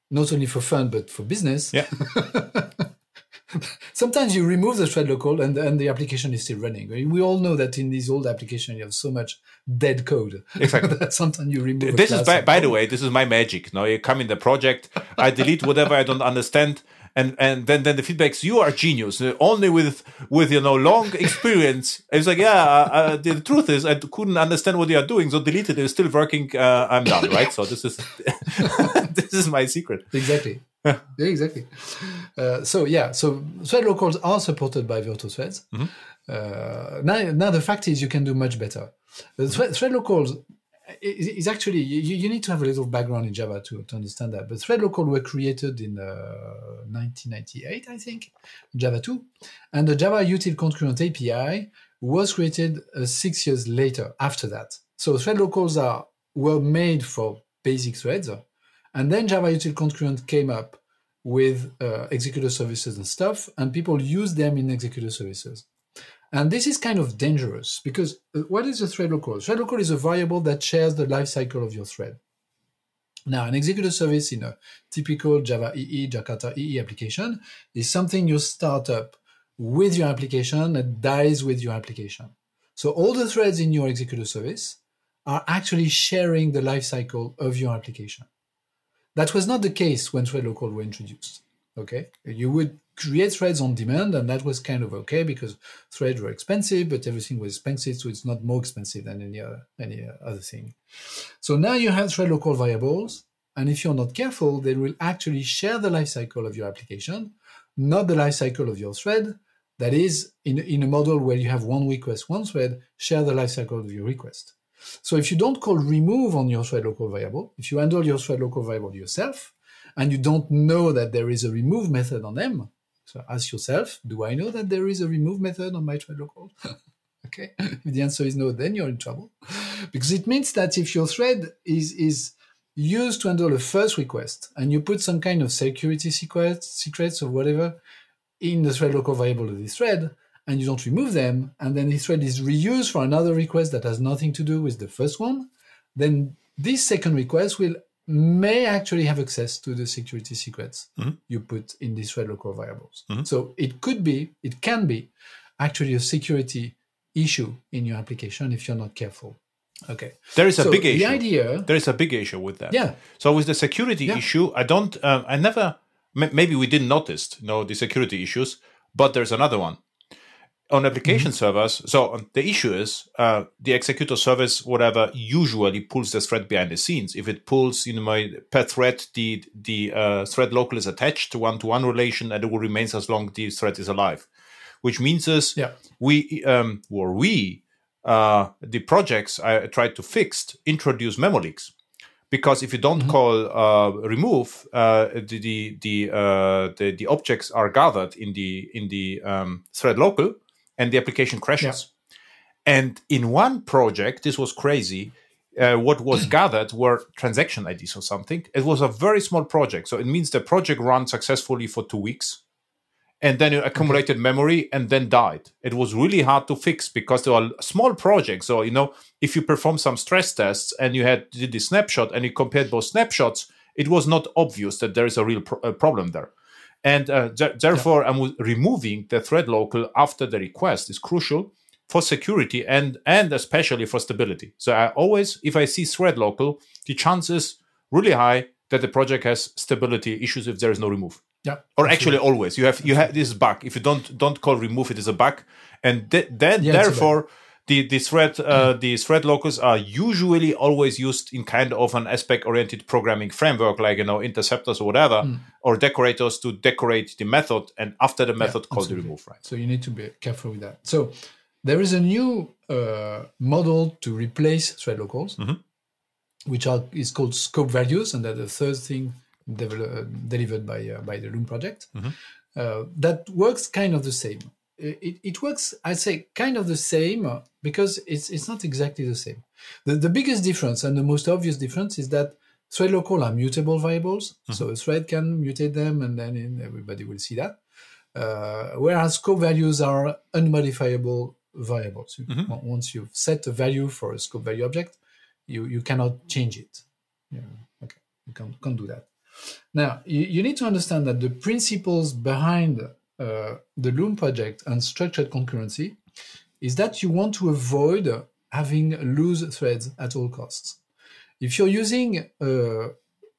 not only for fun but for business, yeah. (laughs) sometimes you remove the thread local and, and the application is still running. We all know that in these old applications you have so much dead code. Exactly. (laughs) that sometimes you remove. This is by, by the way, this is my magic. Now you come in the project, I delete whatever I don't understand, and and then then the feedbacks you are genius only with with you know long (laughs) experience it's like yeah uh, uh, the truth is i couldn't understand what you are doing so deleted it's still working uh, i'm done right so this is (laughs) this is my secret exactly (laughs) yeah, exactly. Uh, so yeah, so thread locals are supported by Virtual Threads. Mm-hmm. Uh, now, now the fact is you can do much better. The thread, thread locals is actually you, you, need to have a little background in Java to, to understand that. But thread local were created in uh, 1998, I think, Java 2, and the Java util concurrent API was created uh, six years later after that. So thread locals are were made for basic threads, and then Java util concurrent came up with uh, executor services and stuff, and people use them in executor services. And this is kind of dangerous because uh, what is a thread local? Thread local is a variable that shares the life cycle of your thread. Now, an executor service in a typical Java EE, Jakarta EE application is something you start up with your application and dies with your application. So all the threads in your executor service are actually sharing the life cycle of your application. That was not the case when thread local were introduced. Okay, you would create threads on demand, and that was kind of okay because threads were expensive, but everything was expensive, so it's not more expensive than any other any other thing. So now you have thread local variables, and if you're not careful, they will actually share the lifecycle of your application, not the lifecycle of your thread. That is, in, in a model where you have one request, one thread, share the lifecycle of your request. So if you don't call remove on your thread local variable, if you handle your thread local variable yourself, and you don't know that there is a remove method on them, so ask yourself, do I know that there is a remove method on my thread local? (laughs) okay. If the answer is no, then you're in trouble. Because it means that if your thread is, is used to handle a first request and you put some kind of security secrets, secrets or whatever in the thread local variable of this thread, and you don't remove them, and then this thread is reused for another request that has nothing to do with the first one, then this second request will may actually have access to the security secrets mm-hmm. you put in these thread local variables. Mm-hmm. So it could be, it can be actually a security issue in your application if you're not careful. Okay. There is a so big issue. The idea. There is a big issue with that. Yeah. So with the security yeah. issue, I don't. Um, I never. Maybe we didn't notice, you know, the security issues. But there's another one on application mm-hmm. servers. So um, the issue is uh, the executor service, whatever, usually pulls the thread behind the scenes. If it pulls, you know, my per thread, the the uh, thread local is attached to one to one relation, and it will remain as long the thread is alive. Which means is yeah. we um, or we uh, the projects I tried to fix introduce memo leaks because if you don't mm-hmm. call uh, remove, uh, the the the, uh, the, the objects are gathered in the in the um, thread local, and the application crashes. Yeah. And in one project, this was crazy. Uh, what was (clears throat) gathered were transaction IDs or something. It was a very small project, so it means the project ran successfully for two weeks, and then it accumulated memory and then died. It was really hard to fix because there were small projects. So you know, if you perform some stress tests and you had did the snapshot and you compared both snapshots, it was not obvious that there is a real pro- problem there. And uh, th- therefore, yeah. I'm removing the thread local after the request is crucial for security and and especially for stability. So I always, if I see thread local, the chances really high that the project has stability issues if there is no remove. Yeah. Or actually, always you have you have this bug. If you don't don't call remove, it is a bug, and th- then yeah, therefore the the thread uh, the thread locals are usually always used in kind of an aspect oriented programming framework like you know interceptors or whatever mm. or decorators to decorate the method and after the method yeah, call the remove right so you need to be careful with that so there is a new uh, model to replace thread locals mm-hmm. which are is called scope values and that's the third thing uh, delivered by uh, by the loom project mm-hmm. Uh, that works kind of the same it, it works, I'd say, kind of the same because it's it's not exactly the same. The, the biggest difference and the most obvious difference is that thread local are mutable variables, mm-hmm. so a thread can mutate them, and then everybody will see that. Uh, whereas scope values are unmodifiable variables. Mm-hmm. Once you've set a value for a scope value object, you you cannot change it. Yeah, okay, you can't, can't do that. Now you, you need to understand that the principles behind the Loom project and structured concurrency is that you want to avoid having loose threads at all costs. If you're using a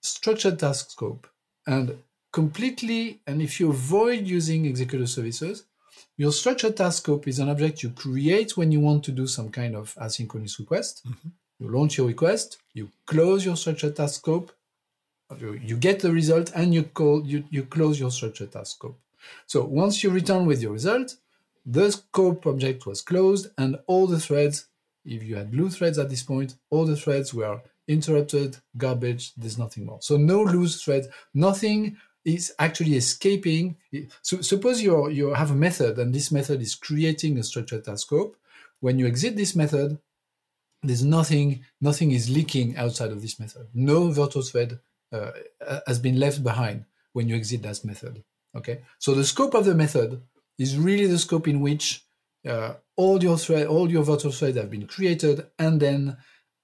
structured task scope and completely, and if you avoid using executor services, your structured task scope is an object you create when you want to do some kind of asynchronous request. Mm-hmm. You launch your request, you close your structured task scope, you get the result and you call you, you close your structured task scope. So once you return with your result, the scope object was closed and all the threads, if you had blue threads at this point, all the threads were interrupted, garbage, there's nothing more. So no loose threads, nothing is actually escaping. So suppose you you have a method and this method is creating a structured task scope. When you exit this method, there's nothing, nothing is leaking outside of this method. No virtual thread uh, has been left behind when you exit that method. Okay, so the scope of the method is really the scope in which uh, all your thread, all your virtual threads have been created and then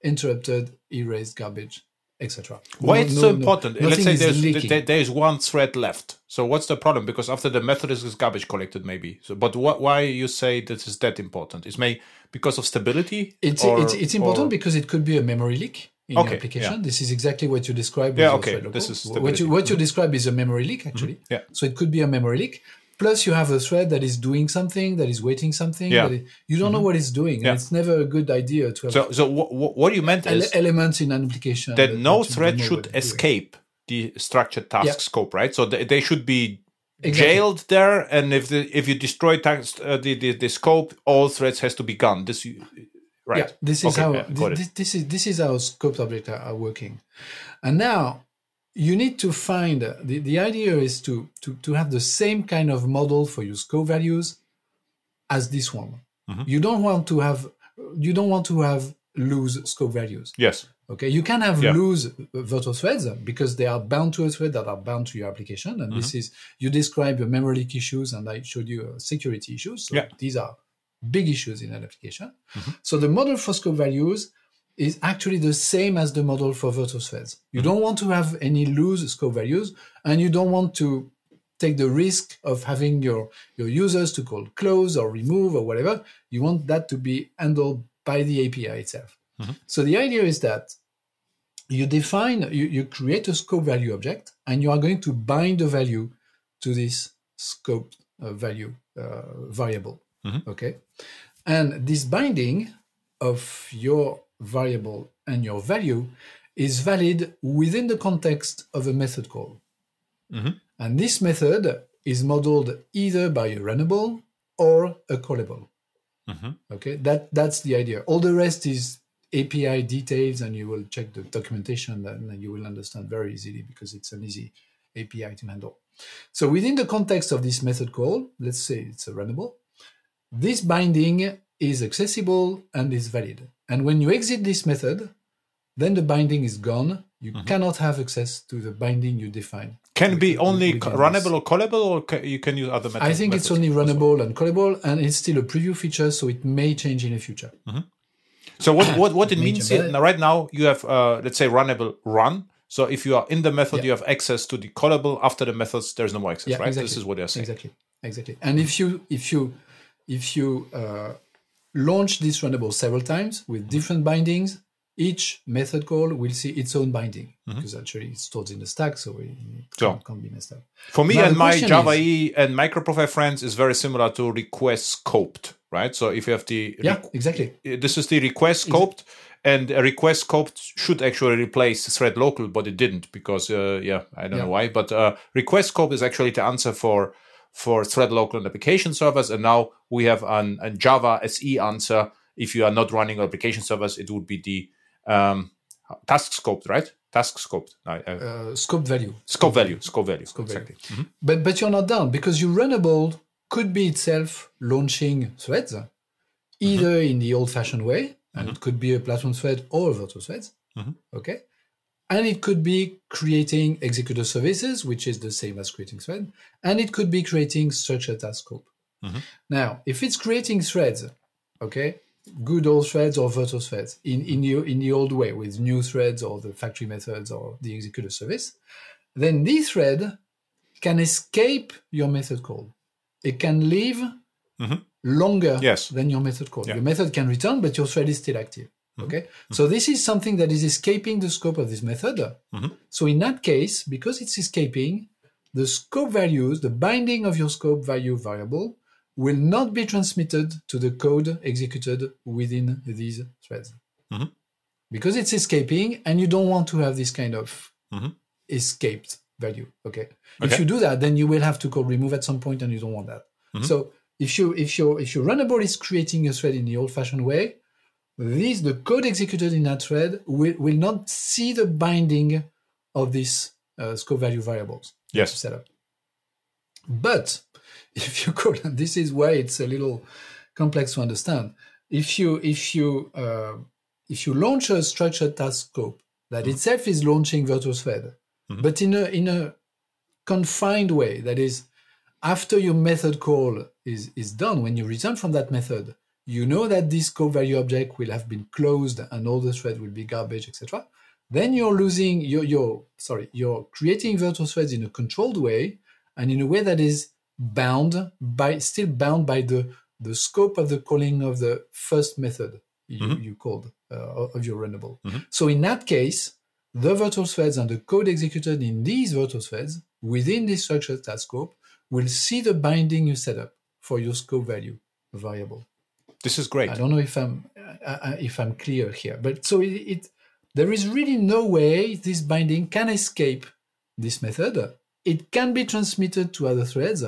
interrupted, erased, garbage, etc. Why no, it's no, so important? No, Let's say there's there, there is one thread left. So what's the problem? Because after the method is garbage collected, maybe. So, but what, why you say this is that important? Is may because of stability? It's or, it's, it's important or? because it could be a memory leak in okay, your application. Yeah. This is exactly what you described. Yeah, okay. This is what you what you describe is a memory leak actually. Mm-hmm. Yeah. So it could be a memory leak. Plus, you have a thread that is doing something, that is waiting something. Yeah. It, you don't mm-hmm. know what it's doing. Yeah. it's never a good idea to have. So, so what, what you meant is elements in an application that, that no thread should escape the structured task yeah. scope, right? So they, they should be exactly. jailed there, and if the if you destroy task, uh, the, the the scope, all threads has to be gone. This right? Yeah, this is okay, how yeah, this, this, is this is how scoped objects are, are working, and now you need to find the, the idea is to, to to have the same kind of model for your scope values as this one. Mm-hmm. You don't want to have you don't want to have loose scope values. Yes. Okay. You can have yeah. loose virtual threads because they are bound to a thread that are bound to your application. And mm-hmm. this is you describe your memory leak issues, and I showed you security issues. So yeah. these are big issues in an application. Mm-hmm. So the model for scope values is actually the same as the model for virtual threads. You mm-hmm. don't want to have any loose scope values, and you don't want to take the risk of having your, your users to call close or remove or whatever. You want that to be handled by the API itself. Mm-hmm. So the idea is that you define, you, you create a scope value object, and you are going to bind the value to this scope uh, value uh, variable. Mm-hmm. Okay. And this binding of your variable and your value is valid within the context of a method call. Mm-hmm. And this method is modeled either by a runnable or a callable. Mm-hmm. Okay, that that's the idea. All the rest is API details, and you will check the documentation, and you will understand very easily because it's an easy API to handle. So within the context of this method call, let's say it's a runnable, this binding is accessible and is valid. And when you exit this method, then the binding is gone. You mm-hmm. cannot have access to the binding you define. Can be only runnable or callable, or you can use other methods? I think it's only runnable well. and callable, and it's still a preview feature, so it may change in the future. Mm-hmm. So what (coughs) what, what it means here, right now you have uh, let's say runnable run. So if you are in the method, yeah. you have access to the callable. After the methods, there's no more access, yeah, right? Exactly. This is what they're saying. Exactly, exactly. And if you if you if you uh, launch this runnable several times with different bindings, each method call will see its own binding mm-hmm. because actually it's stored in the stack, so it so, can't, be messed up. For me now, and my Java E and microprofile friends is very similar to request scoped, right? So if you have the yeah, exactly. This is the request scoped, and a request scoped should actually replace thread local, but it didn't because uh, yeah, I don't yeah. know why. But uh, request scope is actually the answer for for thread local and application servers. And now we have an, a Java SE answer. If you are not running application servers, it would be the um, task scoped, right? Task scoped. Uh, uh, scope value. Scope value. Scope value. Scope exactly. value. Mm-hmm. But but you're not done because your runnable could be itself launching threads, either mm-hmm. in the old-fashioned way, and mm-hmm. it could be a platform thread or a virtual threads. Mm-hmm. Okay. And it could be creating executor services, which is the same as creating thread. And it could be creating such a task scope. Mm-hmm. Now, if it's creating threads, okay, good old threads or virtual threads in, in, the, in the old way with new threads or the factory methods or the executor service, then this thread can escape your method call. It can leave mm-hmm. longer yes. than your method call. Yeah. Your method can return, but your thread is still active. Mm-hmm. Okay. Mm-hmm. So this is something that is escaping the scope of this method. Mm-hmm. So in that case, because it's escaping, the scope values, the binding of your scope value variable will not be transmitted to the code executed within these threads. Mm-hmm. Because it's escaping and you don't want to have this kind of mm-hmm. escaped value. Okay? Okay. If you do that, then you will have to call remove at some point, and you don't want that. Mhm. So if you if your if your runnable is creating a thread in the old-fashioned way, this the code executed in that thread will, will not see the binding of these uh, scope value variables Yes. set up. But (laughs) if you call, (laughs) and this is why it's a little complex to understand. If you if you uh, if you launch a structured task scope that itself is launching virtual thread, Mhm. but in a in a confined way, that is, after your method call is is done, when you return from that method, you know that this scope value object will have been closed and all the thread will be garbage, etc. Then you're losing your your sorry, you're creating virtual threads in a controlled way and in a way that is bound by still bound by the the scope of the calling of the first method you, Mhm. you called uh, of your runnable. Mhm. So in that case, the virtual threads and the code executed in these virtual threads within this structured task scope will see the binding you set up for your scope value variable. This is great. I don't know if I'm uh, uh, if I'm clear here, but so it, it there is really no way this binding can escape this method. It can be transmitted to other threads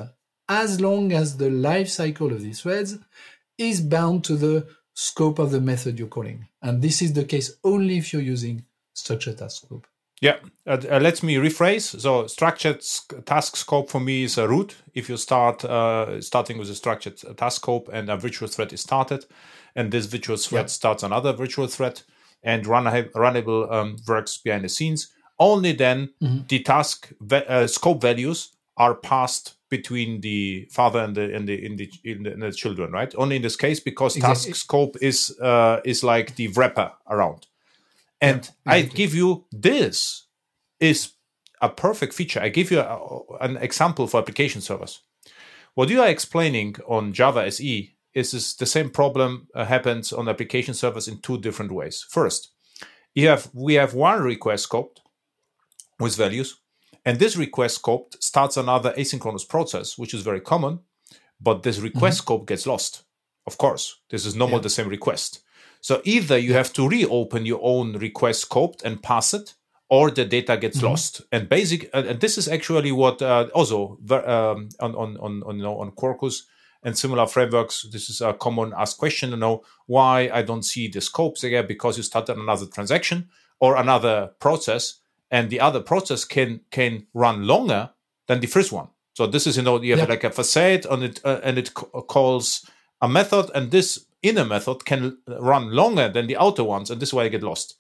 as long as the life cycle of these threads is bound to the scope of the method you're calling, and this is the case only if you're using structured task scope. Yeah, uh, uh, let me rephrase. So, structured task scope for me is a root. If you start uh, starting with a structured task scope and a virtual thread is started, and this virtual thread Yeah. starts another virtual thread, and run runnable um, works behind the scenes, only then Mhm. the task va- uh, scope values are passed between the father and the and the in the, in the, in the children, right? Only in this case because Exactly. task scope is uh, is like the wrapper around. And I exactly. give you this is a perfect feature. I give you a, an example for application servers. What you are explaining on Java SE is, is the same problem uh, happens on application servers in two different ways. First, you have we have one request scoped with values, and this request scoped starts another asynchronous process, which is very common, but this request scope gets lost. Of course, this is no more Yeah. the same request. So either you have to reopen your own request scoped and pass it, or the data gets lost. And basic, and and this is actually what uh, also um, on on on on, you know, on Quarkus and similar frameworks. This is a common asked question. You know why I don't see the scopes again because you started another transaction or another process, and the other process can can run longer than the first one. So this is you know you have Yeah. like a facade on it, uh, and it c- calls a method, and this inner method can run longer than the outer ones, and this way why I get lost.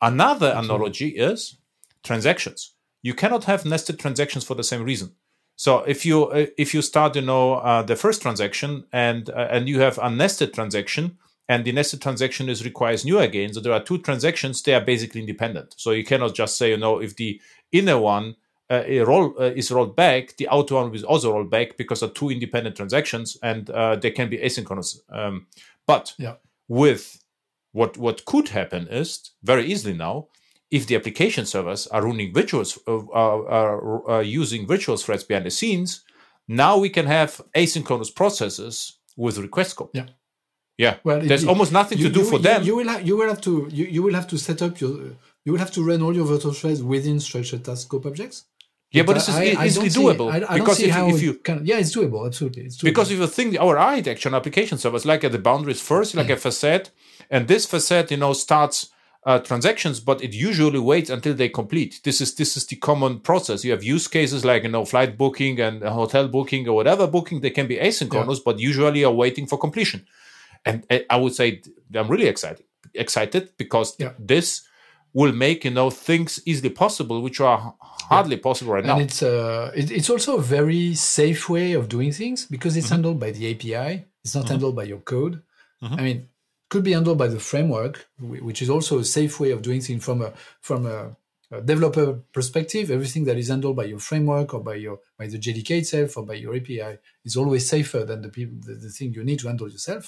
Another analogy is transactions. You cannot have nested transactions for the same reason. So if you uh, if you start, you know, uh, the first transaction and uh, and you have a nested transaction, and the nested transaction is requires new again. So there are two transactions; they are basically independent. So you cannot just say, you know, if the inner one uh, roll, uh, is rolled back, the outer one will also roll back because they're two independent transactions, and uh, they can be asynchronous. Um, but Yeah. with what what could happen is very easily now if the application servers are running virtuals uh, are, are, are using virtual threads behind the scenes now we can have asynchronous processes with request scope Yeah. yeah Well, there's it- almost nothing to do for you, them You will have you will have to you, you will have to set up your you will have to run all your virtual threads within structured task scope objects. Yeah but this is I- I easily see- doable I, I don't because see if, how if you can, yeah, it's doable. Absolutely, it's doable. because if you think our architecture and application servers like at the boundaries first like a facade and this facade you know starts uh, transactions but it usually waits until they complete this is this is the common process you have use cases like you know flight booking and uh, hotel booking or whatever booking they can be asynchronous but usually are waiting for completion and uh, i would say i'm really excited excited because Yeah. this will make you know things easily possible which are hardly possible right and now it's uh it, it's also a very safe way of doing things because Mm-hmm. it's handled by the API. It's not handled by your code. Mhm. I mean, could be handled by the framework, which is also a safe way of doing things from a from a, a developer perspective. Everything that is handled by your framework or by your by the JDK itself or by your API is always safer than the people the, the thing you need to handle yourself.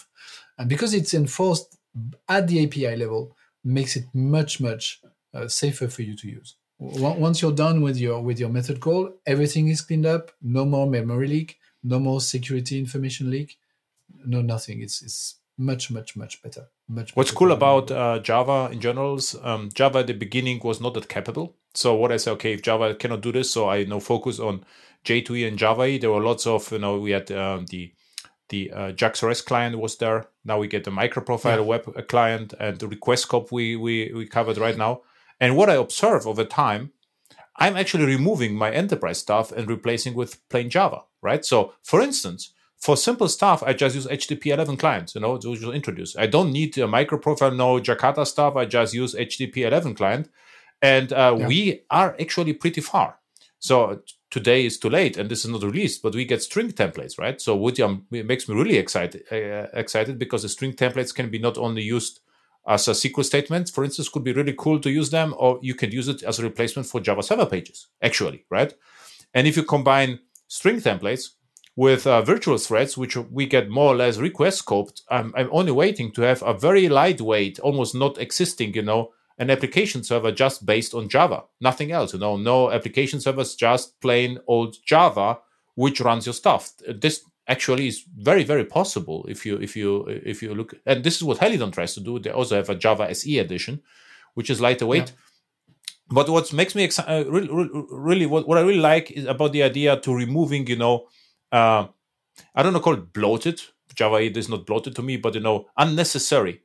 And because it's enforced at the API level, makes it much much uh, safer for you to use. Once you're done with your with your method call, everything is cleaned up. No more memory leak. No more security information leak. No nothing. It's it's much much much better. Much. What's better cool about uh, Java in general is um, Java at the beginning was not that capable. So what I say, okay, if Java cannot do this, so I now focus on J2E and Java. There were lots of, you know, we had um, the the uh, JAX-RS client was there. Now we get the microprofile yeah. web uh, client and the request scope we, we we covered right now. And what I observe over time, I'm actually removing my enterprise stuff and replacing with plain Java, right? So, for instance, for simple stuff, I just use HTTP 11 clients, you know, to introduce. I don't need a microprofile, no Jakarta stuff. I just use HTTP 11 client. And uh, yeah. we are actually pretty far. So today is too late and this is not released, but we get string templates, right? So Wutium makes me really excited, uh, excited because the string templates can be not only used as a SQL statement, for instance, could be really cool to use them, or you can use it as a replacement for Java server pages, actually, right? And if you combine string templates with uh, virtual threads, which we get more or less request scoped, I'm, I'm only waiting to have a very lightweight, almost not existing, you know, an application server just based on Java, nothing else. You know, no application servers, just plain old Java, which runs your stuff. This actually is very, very possible if you if you if you look. And this is what Helidon tries to do. They also have a Java SE edition, which is lighter weight. Yeah. But what makes me excited, uh, really, really, what, what I really like is about the idea to removing, you know, uh, I don't know, call it bloated. Java is not bloated to me, but you know, unnecessary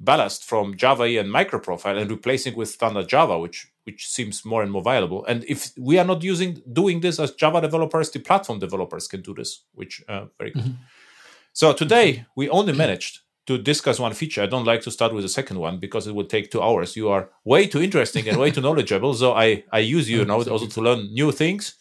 ballast from Java and microprofile and replacing with standard Java, which which seems more and more viable. And if we are not using doing this as Java developers, the platform developers can do this, which uh, very good. Mm-hmm. So today we only managed to discuss one feature. I don't like to start with the second one because it would take two hours. You are way too interesting and way too knowledgeable. So I I use you, you know also to learn new things.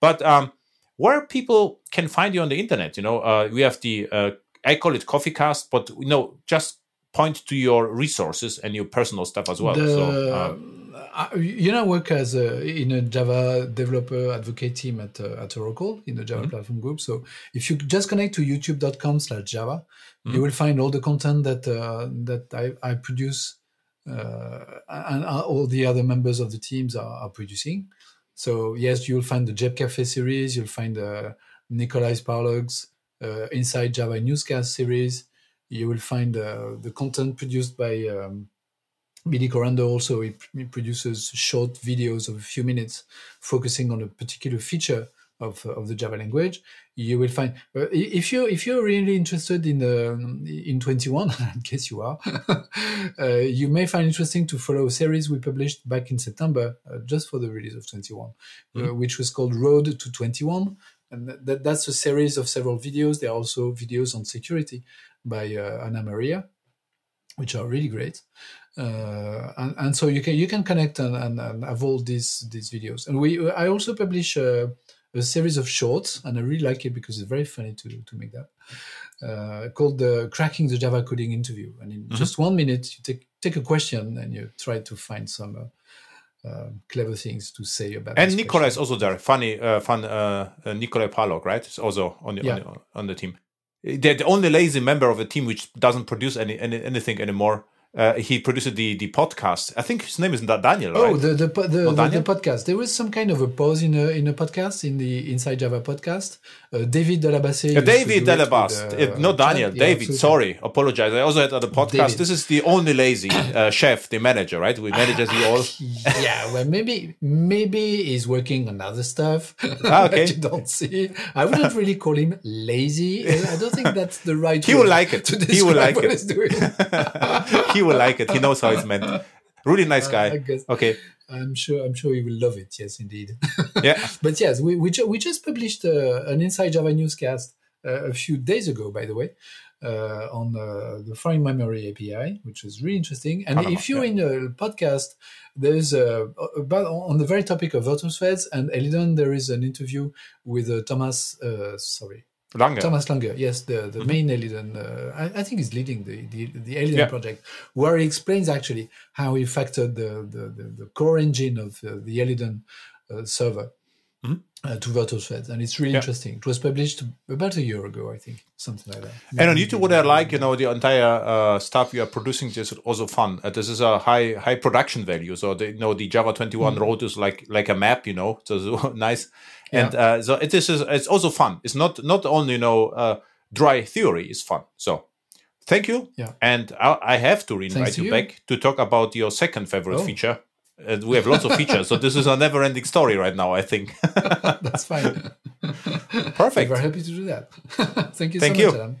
But um, where people can find you on the internet, you know, uh, we have the uh, I call it Coffee Cast, but you know, just point to your resources and your personal stuff as well. The, so, uh, you know, I work as a, in a Java developer advocate team at uh, at Oracle in the Java mm-hmm. platform group. So if you just connect to YouTube.com/java, mm-hmm. you will find all the content that uh, that I, I produce. Uh, and all the other members of the teams are, are, producing. So yes, you'll find the JEP Cafe series, you'll find the Nicolai's Parlogs, uh, Inside Java Newscast series, you will find uh, the content produced by um, Billy Korando also he, he, produces short videos of a few minutes focusing on a particular feature of, of the Java language. You will find uh, if you if you're really interested in uh, in 21, (laughs) I guess you are. (laughs) uh, you may find interesting to follow a series we published back in September uh, just for the release of 21, uh, mm-hmm. which was called Road to 21, and that, that's a series of several videos. There are also videos on security by uh, Ana Maria, which are really great. Uh, and, and, so you can you can connect and, and, and, have all these these videos. And we I also publish a, a, series of shorts, and I really like it because it's very funny to to make that. Uh, called the cracking the Java coding interview, and in mm-hmm. just one minute you take take a question and you try to find some. Uh, uh, clever things to say about. And Nicolai is also there. Funny, uh, fun. Uh, uh Nicolai Parlog, right? Is also on the, yeah. on the, on the team they're the only lazy member of a team which doesn't produce any, any anything anymore. Uh, he produced the the podcast. I think his name is not Daniel. Oh, right? Oh, the the the, the, the, podcast. There was some kind of a pause in a in a podcast in the Inside Java podcast. Uh, David Delabassée. David Delabassée, uh, not Daniel. Yeah, David. sorry, apologize. I also had other podcast. David. This is the only lazy (coughs) uh, chef, the manager, right? We manage you all. (laughs) yeah, well, maybe maybe he's working on other stuff ah, (laughs) okay. that you don't see. I wouldn't really call him lazy. I don't think that's the right. (laughs) he will like it. He will like it. he will like it. He knows how it's meant. Really nice uh, guy. Uh, okay. I'm sure. I'm sure he will love it. Yes, indeed. (laughs) yeah. but yes, we we, ju- we just published uh, an Inside Java newscast uh, a few days ago, by the way, uh, on the Foreign Memory API, which is really interesting. And if you're yeah. in a podcast, there's a, about on the very topic of virtual threads and Helidon, there is an interview with Tomas. sorry, Langer. Tomas Langer, yes, the, the mm-hmm. main Helidon, uh, I, I, think he's leading the, the, the Helidon yeah. project, where he explains actually how he factored the, the, the, the core engine of uh, the Helidon uh, server mm-hmm. Uh, to Virtual Threads. And it's really yeah. interesting. It was published about a year ago, I think, something like that. And on YouTube, what I like, you know, the entire uh, stuff you are producing is also fun. Uh, this is a high high production value. So, the, you know, the Java 21 mm-hmm. road is like like a map, you know, so (laughs) nice and yeah. uh, so it is it's also fun it's not not only you know uh, dry theory is fun so thank you yeah and i, I have to invite you, you, back to talk about your second favorite oh. feature Uh, we have lots of features, so this is a never-ending story right now. I think (laughs) that's fine. Perfect. We're happy to do that. (laughs) Thank you. Thank so you. Much, Adam.